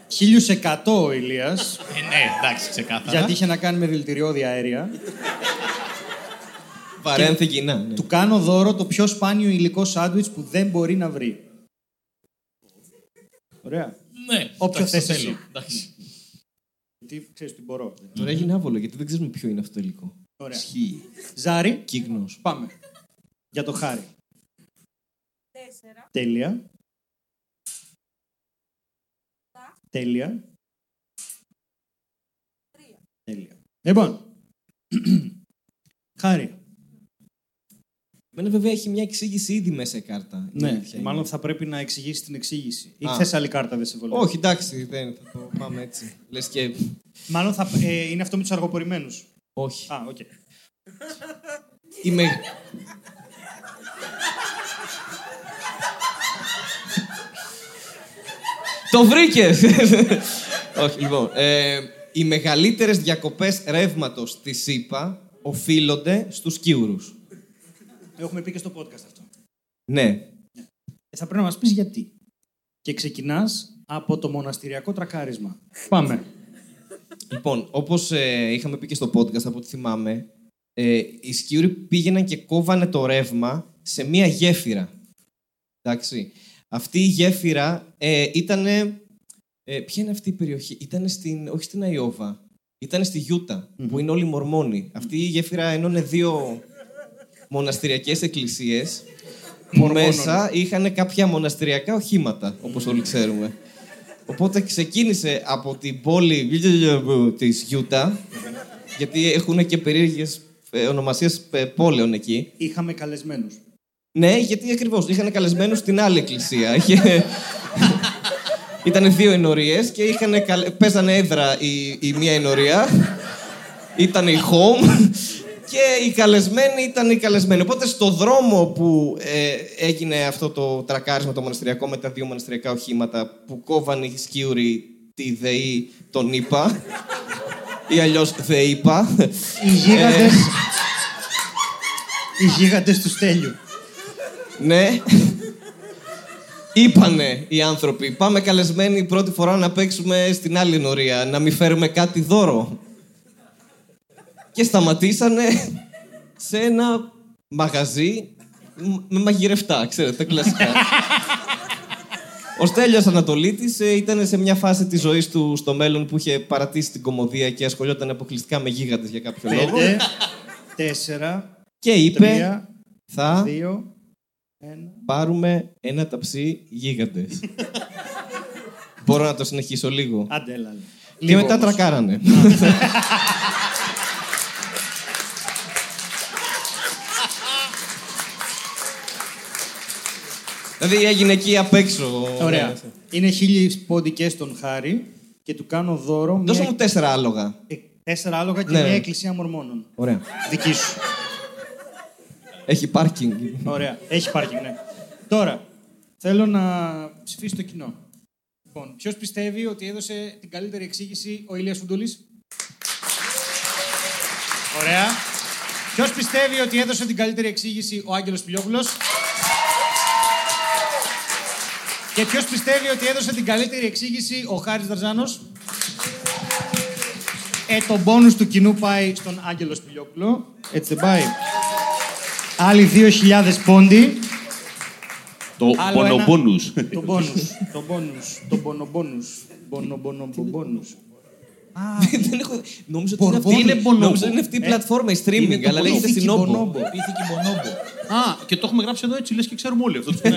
Χίλιους εκατό ο Ηλίας, ε, ναι, εντάξει, ξεκάθαρα. γιατί είχε να κάνει με δηλητηριώδη αέρια. Βαρένθη κοινά. Ναι. Του κάνω δώρο το πιο σπάνιο υλικό σάντουιτς που δεν μπορεί να βρει. Ωραία. Ναι, Όποιο εντάξει, το θες θέλω. εσύ. Εντάξει. Γιατί ξέρεις τι μπορώ. Τώρα έγινε άβολο γιατί δεν ξέρουμε ποιο είναι αυτό το υλικό. Ωραία. Ζάρι, Κύκνος. πάμε. Για το χάρι. Τέσσερα. Τέλεια. Τέλεια. Τρία. Τέλεια. Λοιπόν. Χάρη. Μένα βέβαια έχει μια εξήγηση ήδη μέσα η κάρτα. Η Ναι, αλήθεια είναι. μάλλον θα πρέπει να εξηγήσει την εξήγηση. Ή Α. θες άλλη κάρτα, δεν σε βολεύει. Όχι, εντάξει, δεν θα το πάμε έτσι. Λες και. Μάλλον θα, ε, είναι αυτό με τους αργοπορημένους. Όχι. Α, οκ. Η με... Το βρήκε! Όχι, λοιπόν. Ε, οι μεγαλύτερες διακοπές ρεύματος στη ΣΥΠΑ οφείλονται στους κύουρους. Έχουμε πει και στο podcast αυτό. Ναι. Ε, θα πρέπει να μας πεις γιατί. Και ξεκινάς από το μοναστηριακό τρακάρισμα. Πάμε. Λοιπόν, όπως ε, είχαμε πει και στο podcast, από ό,τι θυμάμαι, ε, οι σκιούροι πήγαιναν και κόβανε το ρεύμα σε μία γέφυρα. Εντάξει. Αυτή η γέφυρα ε, ήταν. Ε, ποια είναι αυτή η περιοχή, ήταν στην, όχι στην Αϊόβα, ήταν στη γιουτα που είναι όλοι Μορμόνοι. Αυτή η γέφυρα ενώνε δύο μοναστηριακές εκκλησίες που Μορμόνων. μέσα είχαν κάποια μοναστηριακά οχήματα, όπως όλοι ξέρουμε. Οπότε ξεκίνησε από την πόλη της Γιούτα, γιατί έχουν και περίεργες ε, ονομασίες ε, πόλεων εκεί. Είχαμε καλεσμένους. Ναι, γιατί ακριβώς είχαν καλεσμένους στην άλλη εκκλησία. Είχε... Ήταν δύο ενορίες και είχαν καλε... παίζανε έδρα η, η μία ενορία. Ήταν η home και οι καλεσμένοι ήταν οι καλεσμένοι. Οπότε στο δρόμο που ε, έγινε αυτό το τρακάρισμα το μοναστηριακό με τα δύο μοναστηριακά οχήματα που κόβανε οι σκιούροι τη ΔΕΗ τον ΙΠΑ ή αλλιώς ΔΕΗΠΑ. Οι γίγαντες... Οι γίγαντες του Στέλιου. Ναι. Είπανε οι άνθρωποι, πάμε καλεσμένοι πρώτη φορά να παίξουμε στην άλλη ενορία, να μην φέρουμε κάτι δώρο. Και σταματήσανε σε ένα μαγαζί μ- με μαγειρευτά, ξέρετε, τα κλασικά. Ο Στέλιος Ανατολίτης ε, ήταν σε μια φάση της ζωής του στο μέλλον που είχε παρατήσει την κομμωδία και ασχολιόταν αποκλειστικά με γίγαντες για κάποιο λόγο. Πέντε, τέσσερα, Και είπε, τρία, θα δύο, ένα. πάρουμε ένα ταψί γίγαντες. Μπορώ να το συνεχίσω λίγο. Άντε, έλα. λίγο. Και Λίγο μετά όμως. τρακάρανε. δηλαδή έγινε εκεί απ' έξω. Ωραία. Ναι. Είναι χίλιοι πόντικες στον Χάρη και του κάνω δώρο Δώσε μια... μου τέσσερα άλογα. ε, τέσσερα άλογα και Ναι. μια εκκλησία μορμόνων. Ωραία. Δική σου. Έχει πάρκινγκ. Ωραία. Έχει πάρκινγκ, ναι. Τώρα, θέλω να ψηφίσει το κοινό. Λοιπόν, ποιος πιστεύει ότι έδωσε την καλύτερη εξήγηση ο Ηλίας Φουντούλης; Ωραία. Ποιος πιστεύει ότι έδωσε την καλύτερη εξήγηση ο Άγγελος Πιλιόπουλος; Και ποιος πιστεύει ότι έδωσε την καλύτερη εξήγηση ο Χάρης Δαρζάνος; Ε, το μπόνους του κοινού πάει στον Άγγελο Σπηλιόπουλο. Έτσι δεν πάει. Άλλοι 2.000 πόντι. Το Άλλο ένα- πονοπόνους. Το μπόνους. Το μπόνους. Το μπονομπόνους. Μπονομπονομπονούς. Δεν έχω... Νόμιζα ότι είναι αυτή, Μπορμπόνι. είναι Bonobo. Νόμιζα ότι είναι αυτή η Ε, πλατφόρμα, η είναι streaming, το αλλά λέγεται Bonobo. στην Όμπο. Bonobo. Πήθηκε Μπονόμπο. Α, και το έχουμε γράψει εδώ έτσι, λες και ξέρουμε όλοι αυτό.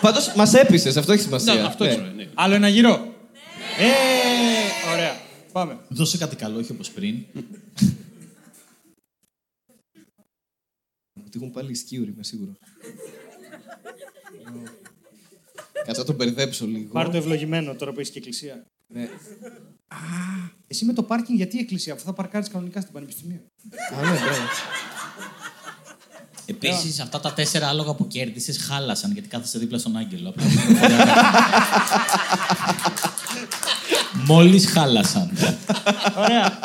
Πάντως μας έπεισες, αυτό έχει σημασία. Ναι, αυτό Ναι. έτσι. ναι. Άλλο ένα γύρο. Ε, ωραία. Πάμε. Δώσε κάτι καλό, όχι όπως πριν. Ότι έχουν πάλι σκιούρι, είμαι σίγουρο. Κάτσε να τον μπερδέψω λίγο. Πάρ το ευλογημένο τώρα που έχεις και εκκλησία. Ναι. Εσύ με το πάρκινγκ γιατί εκκλησία, αφού θα παρκάρεις κανονικά στην Πανεπιστημίου. Α, ναι, μπράβο. Επίσης, αυτά τα τέσσερα άλογα που κέρδισες χάλασαν γιατί κάθεσαι δίπλα στον Άγγελο. Απλά Μόλις χάλασαν. Ωραία.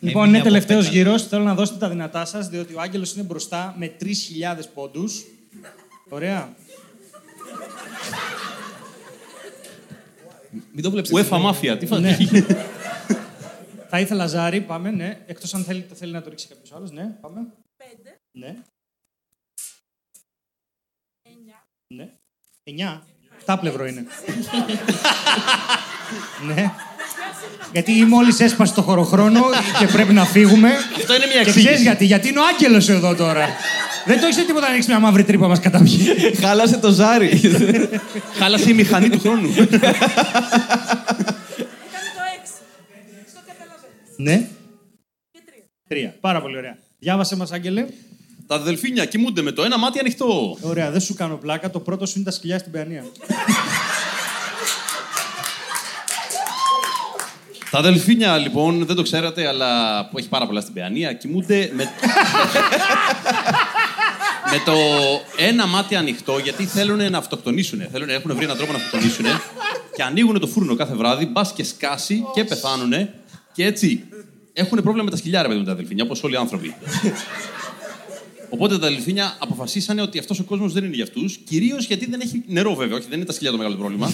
λοιπόν, Έμεινε είναι από τελευταίος πέταλα. γύρος. Θέλω να δώσετε τα δυνατά σας, διότι ο Άγγελος είναι μπροστά με 3.000 πόντους. Ωραία. Μην το βλέπεις. UEFA μάφια, τι Ναι. φάση. Θα ήθελα ζάρι, πάμε, ναι. Εκτός αν θέλει, θέλει να το ρίξει κάποιος άλλος, ναι. Πάμε. Πέντε, Ναι. Ναι. Εννιά. Τάπλευρο είναι. ναι. Γιατί μόλι έσπασε το χωροχρόνο και πρέπει να φύγουμε. Αυτό είναι μια Και εξήγηση. ξέρεις γιατί, γιατί είναι ο Άγγελος εδώ τώρα. Δεν το έχεις τίποτα να ρίξει μια μαύρη τρύπα μας καταπιεί. Χάλασε το ζάρι. Χάλασε η μηχανή του χρόνου. έκανε το έξι. Το καταλαβαίνεις. ναι. Και τρία. Τρία. Πάρα πολύ ωραία. Διάβασε μας, Άγγελε. Τα αδελφίνια κοιμούνται με το ένα μάτι ανοιχτό. Ωραία, δεν σου κάνω πλάκα. Το πρώτο σου είναι τα σκυλιά στην Παιανία. Τα δελφίνια, λοιπόν, δεν το ξέρατε, αλλά που έχει πάρα πολλά στην Παιανία, κοιμούνται με... με το ένα μάτι ανοιχτό, γιατί θέλουν να αυτοκτονήσουν. Θέλουν, έχουν βρει έναν τρόπο να αυτοκτονήσουν και ανοίγουν το φούρνο κάθε βράδυ, μπας και σκάσει και πεθάνουν. Και έτσι έχουν πρόβλημα με τα σκυλιά, ρε παιδί μου, τα δελφίνια, όπως όλοι οι άνθρωποι. Οπότε τα δελφίνια αποφασίσανε ότι αυτός ο κόσμος δεν είναι για αυτούς, κυρίως γιατί δεν έχει νερό, βέβαια. Όχι, δεν είναι τα σκυλιά το μεγάλο πρόβλημα.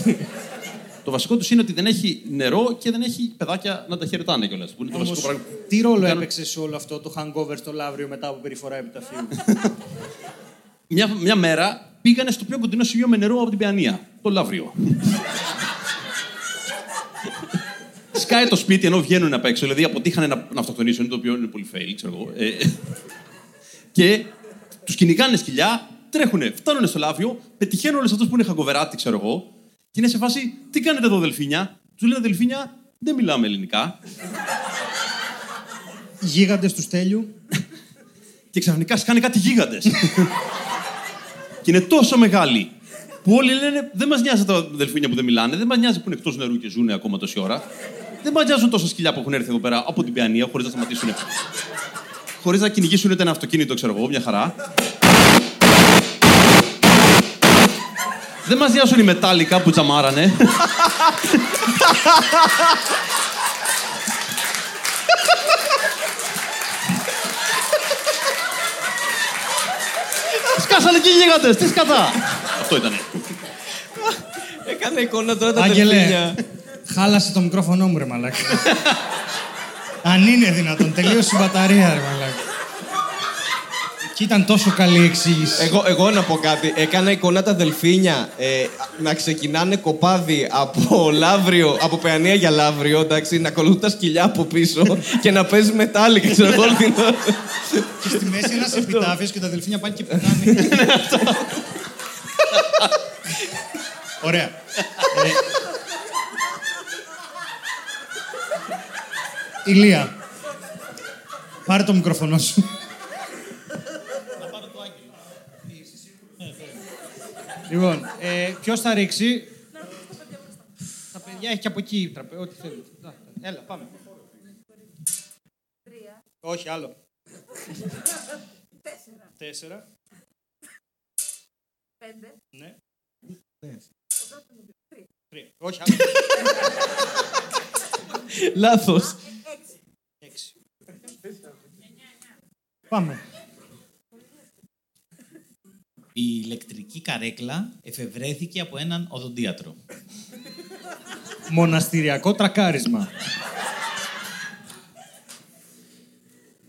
το βασικό τους είναι ότι δεν έχει νερό και δεν έχει παιδάκια να τα χαιρετάνε κιόλας. Που είναι το Όμως, βασικό πράγμα. τι ρόλο Κάνουν- έπαιξε σε όλο αυτό το hangover στο Λαύριο μετά από περιφορά επιταφείου. Μια, μια μέρα πήγανε στο πιο κοντινό σημείο με νερό από την Παιανία. Το Λαύριο. Σκάει το σπίτι ενώ βγαίνουν απ' έξω. Δηλαδή αποτύχανε να, να αυτοκτονήσουν, το οποίο είναι πολύ fail, ξέρω εγώ. Ε, και τους κυνηγάνε σκυλιά, τρέχουνε, φτάνουν στο Λαύριο, πετυχαίνουν όλους αυτούς που είναι χαγκοβεράτη, ξέρω εγώ. Και είναι σε φάση, τι κάνετε εδώ, Δελφίνια. Τους λένε Δελφίνια, δεν μιλάμε ελληνικά. Γίγαντες τους Στέλιου. και ξαφνικά σκάνε κάτι γίγαντες. και είναι τόσο μεγάλοι που όλοι λένε δεν μας νοιάζει τα δελφίνια που δεν μιλάνε, δεν μας νοιάζει που είναι εκτός νερού και ζουν ακόμα τόση ώρα. Δεν μας νοιάζουν τόσα σκυλιά που έχουν έρθει εδώ πέρα από την Παιανία χωρίς να σταματήσουν. Χωρίς να κυνηγήσουν ούτε ένα αυτοκίνητο, ξέρω εγώ, μια χαρά. Δεν μας νοιάζουν οι μετάλλικα που τζαμάρανε. Σκάσανε και οι γίγαντες, τι σκατά. Αυτό ήτανε. Έκανε εικόνα τώρα τα Άγγελε, δελφίνια. χάλασε το μικρόφωνο μου, ρε μαλάκα. Αν είναι δυνατόν, τελείωσε η μπαταρία, ρε μαλάκα. Και ήταν τόσο καλή η εξήγηση. Εγώ, εγώ να πω κάτι. Έκανα εικόνα τα δελφίνια ε, να ξεκινάνε κοπάδι από λαύριο, από παιανία για λαύριο, εντάξει, να ακολουθούν τα σκυλιά από πίσω και να παίζει μετάλλικα, ξέρω εγώ, όλη την ώρα. Και στη μέση ένας επιτάφιος και τα δελφίνια πάνε και πετάνε. Ωραία. Ηλία, πάρε το μικρόφωνο σου. Λοιπόν, ε, ποιος θα ρίξει; Τα παιδιά έχει και από εκεί τραπέ, ό,τι θέλει. Να, Έλα, πάμε. Όχι, άλλο. Τέσσερα. Πέντε. Ναι. Τρία. Όχι, άλλο. Λάθος. Πάμε. Η ηλεκτρική καρέκλα εφευρέθηκε από έναν οδοντίατρο. Μοναστηριακό τρακάρισμα.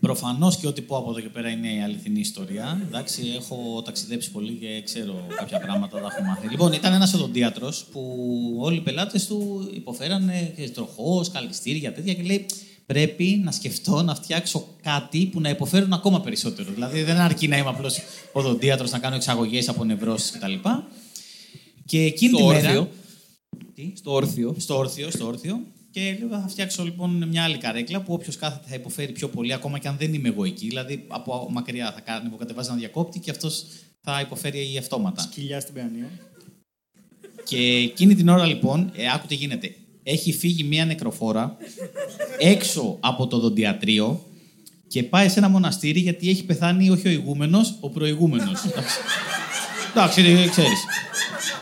Προφανώς και ό,τι πω από εδώ και πέρα είναι η αληθινή ιστορία. Εντάξει, έχω ταξιδέψει πολύ και ξέρω κάποια πράγματα, τα έχω μάθει. Λοιπόν, ήταν ένας οδοντίατρος που όλοι οι πελάτες του υποφέρανε τροχός, καλυστήρια, τέτοια και λέει: Πρέπει να σκεφτώ να φτιάξω κάτι που να υποφέρουν ακόμα περισσότερο. Δηλαδή, δεν αρκεί να είμαι απλώς οδοντίατρος, να κάνω εξαγωγές από νευρώσεις κτλ. Και εκείνη Στο τη μέρα. όρθιο. Τι; Στο όρθιο. Στο όρθιο, στο όρθιο. Και λέω, θα φτιάξω λοιπόν μια άλλη καρέκλα που όποιος κάθεται θα υποφέρει πιο πολύ, ακόμα και αν δεν είμαι εγώ εκεί. Δηλαδή από μακριά θα κάνει, κατεβάζει ένα διακόπτη και αυτός θα υποφέρει αυτόματα. Κοιλιά στην Παιανία. Και εκείνη την ώρα λοιπόν, ε, άκου τι γίνεται. Έχει φύγει μια νεκροφόρα έξω από το δοντιατρίο και πάει σε ένα μοναστήρι γιατί έχει πεθάνει όχι ο ηγούμενος, ο προηγούμενος. Εντάξει. Εντάξει, ξέρεις.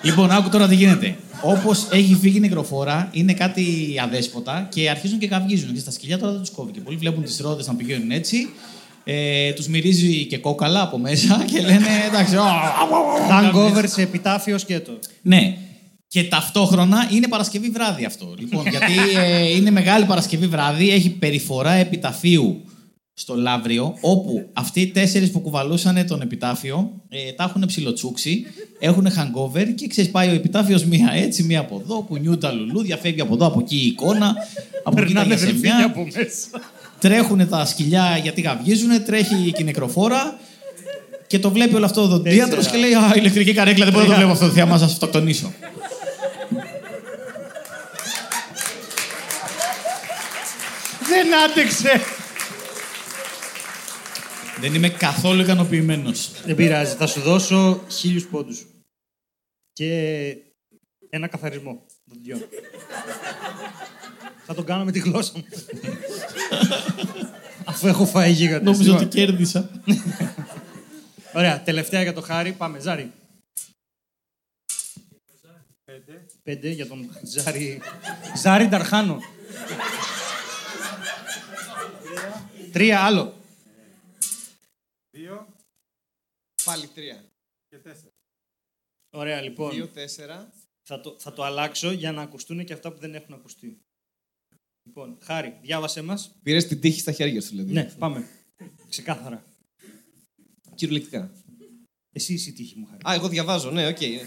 Λοιπόν, άκου τώρα τι γίνεται. Όπως έχει φύγει η νεκροφόρα, είναι κάτι αδέσποτα και αρχίζουν και καυγίζουν. Και στα σκυλιά τώρα δεν τους κόβει. Και πολλοί βλέπουν τις ρόδες να πηγαίνουν έτσι. Ε, τους μυρίζει και κόκαλα από μέσα και λένε εντάξει. «Α, α, α, α». Hangover σε επιτάφιο σκέτο. Ναι. Και ταυτόχρονα είναι Παρασκευή βράδυ αυτό. Λοιπόν, γιατί ε, είναι μεγάλη Παρασκευή βράδυ, έχει περιφορά επιταφείου στο Λαύριο, όπου αυτοί οι τέσσερις που κουβαλούσαν τον επιτάφιο ε, τα έχουν ψιλοτσούξει, έχουν hangover και ξέρεις, πάει ο επιτάφιος μία έτσι, μία από εδώ, κουνιούν τα λουλούδια, φεύγει από εδώ, από εκεί η εικόνα, από εκεί τα Περνάνε δελφίνια γιασεμιά. από μέσα. Τρέχουν τα σκυλιά γιατί γαυγίζουν, τρέχει και η νεκροφόρα και το βλέπει όλο αυτό ο δοντίατρος Τέσσερα. και λέει Α, ηλεκτρική καρέκλα, δεν μπορώ να το βλέπω αυτό. Θα σα αυτοκτονήσω. Δεν άντεξε. Δεν είμαι καθόλου ικανοποιημένος. Δεν πειράζει. Θα σου δώσω χίλιους πόντους. Και ένα καθαρισμό δοντιών. Θα τον κάνω με τη γλώσσα μου. Αφού έχω φάει γίγαντα. Νόμιζα ότι κέρδισα. Ωραία, τελευταία για το χάρη. Πάμε, Ζάρι. Πέντε για τον Ζάρι. Ζάρι Νταρχάνο. Τρία, άλλο. Δύο Πάλι τρία. και τέσσερα. Ωραία, λοιπόν. Δύο, τέσσερα. Θα το, θα το αλλάξω για να ακουστούν και αυτά που δεν έχουν ακουστεί. Λοιπόν, Χάρη, διάβασέ μας. Πήρες την τύχη στα χέρια σου, δηλαδή. Ναι, πάμε. Ξεκάθαρα. Κυριολεκτικά. Εσύ είσαι η τύχη μου, Χάρη. Α, εγώ διαβάζω, ναι, ok. okay.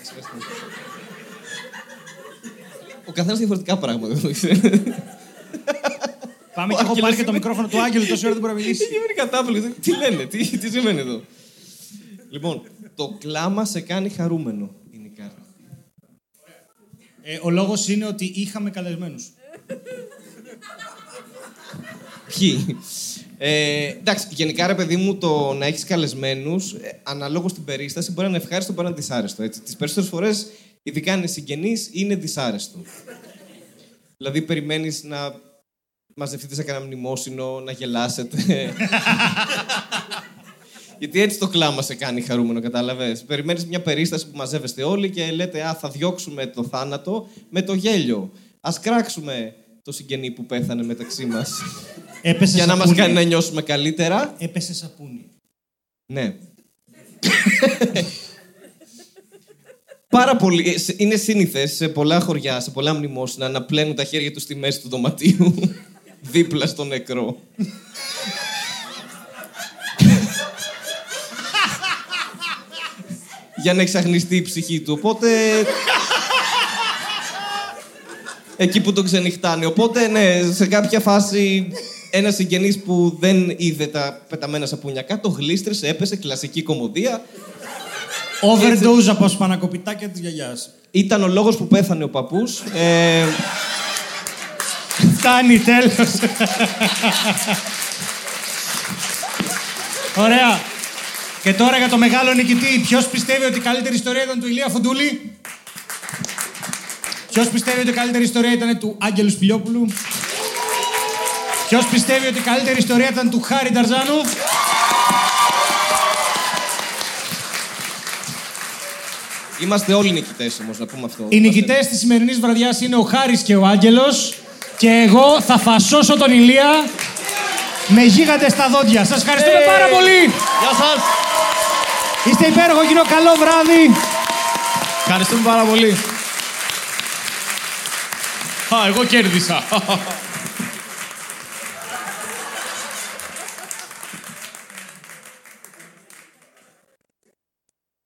Ο καθένας διαφορετικά πράγματα. Πάμε Ο και έχω Άγγελος πάλι και το είναι- μικρόφωνο του Άγγελου τόση ώρα δεν μπορεί να μιλήσει. Έχει γίνει κατάπληκτο. Τι λένε, τι, τι σημαίνει εδώ; Λοιπόν, το κλάμα σε κάνει χαρούμενο. Είναι η κάρτα. Ε, ο λόγος είναι ότι είχαμε καλεσμένους. Ποιοι; Ε, εντάξει, γενικά ρε παιδί μου, το να έχεις καλεσμένους, ε, αναλόγως στην περίσταση, μπορεί να είναι ευχάριστο, μπορεί να είναι δυσάρεστο. Τις περισσότερες φορές, ειδικά αν είναι συγγενείς, είναι δυσάρεστο. δηλαδή, περιμένεις να μαζευτείτε σε κανένα μνημόσυνο, να γελάσετε. Γιατί έτσι το κλάμα σε κάνει χαρούμενο, κατάλαβες; Περιμένεις μια περίσταση που μαζεύεστε όλοι και λέτε Α, θα διώξουμε το θάνατο με το γέλιο. Α κράξουμε το συγγενή που πέθανε μεταξύ μας. Έπεσε για να μας σαπούνι. κάνει να νιώσουμε καλύτερα. Έπεσε σαπούνι. Ναι. Πάρα πολύ. ε, σε- Είναι σύνηθες σε πολλά χωριά, σε πολλά μνημόσυνα να πλένουν τα χέρια τους στη μέση του δωματίου. Δίπλα στο νεκρό. για να εξαγνιστεί η ψυχή του. Οπότε. Εκεί που τον ξενυχτάνε. Οπότε, ναι, σε κάποια φάση ένας συγγενής που δεν είδε τα πεταμένα σαπούνια κάτω, γλίστρησε, έπεσε, κλασική κομμωδία. Overdose από σπανακοπιτάκια της γιαγιάς. Ήταν ο λόγος που πέθανε ο παππούς. Ε, Φτάνει, τέλος. Ωραία. Και τώρα για το μεγάλο νικητή. Ποιος πιστεύει ότι η καλύτερη ιστορία ήταν του Ηλία Φουντούλη; Ποιος πιστεύει ότι η καλύτερη ιστορία ήταν του Άγγελου Σπηλιόπουλου; Ποιος πιστεύει ότι η καλύτερη ιστορία ήταν του Χάρη Νταρζάνου; είμαστε όλοι νικητές όμως, να πούμε αυτό. Οι νικητές της σημερινής βραδιάς είναι ο Χάρης και ο Άγγελος. Και εγώ θα φασώσω τον Ηλία με γίγαντε στα δόντια. Σας ευχαριστούμε πάρα πολύ. Γεια σας! Είστε υπέροχο κοινό. Καλό βράδυ. Ευχαριστούμε πάρα πολύ. Α, εγώ κέρδισα.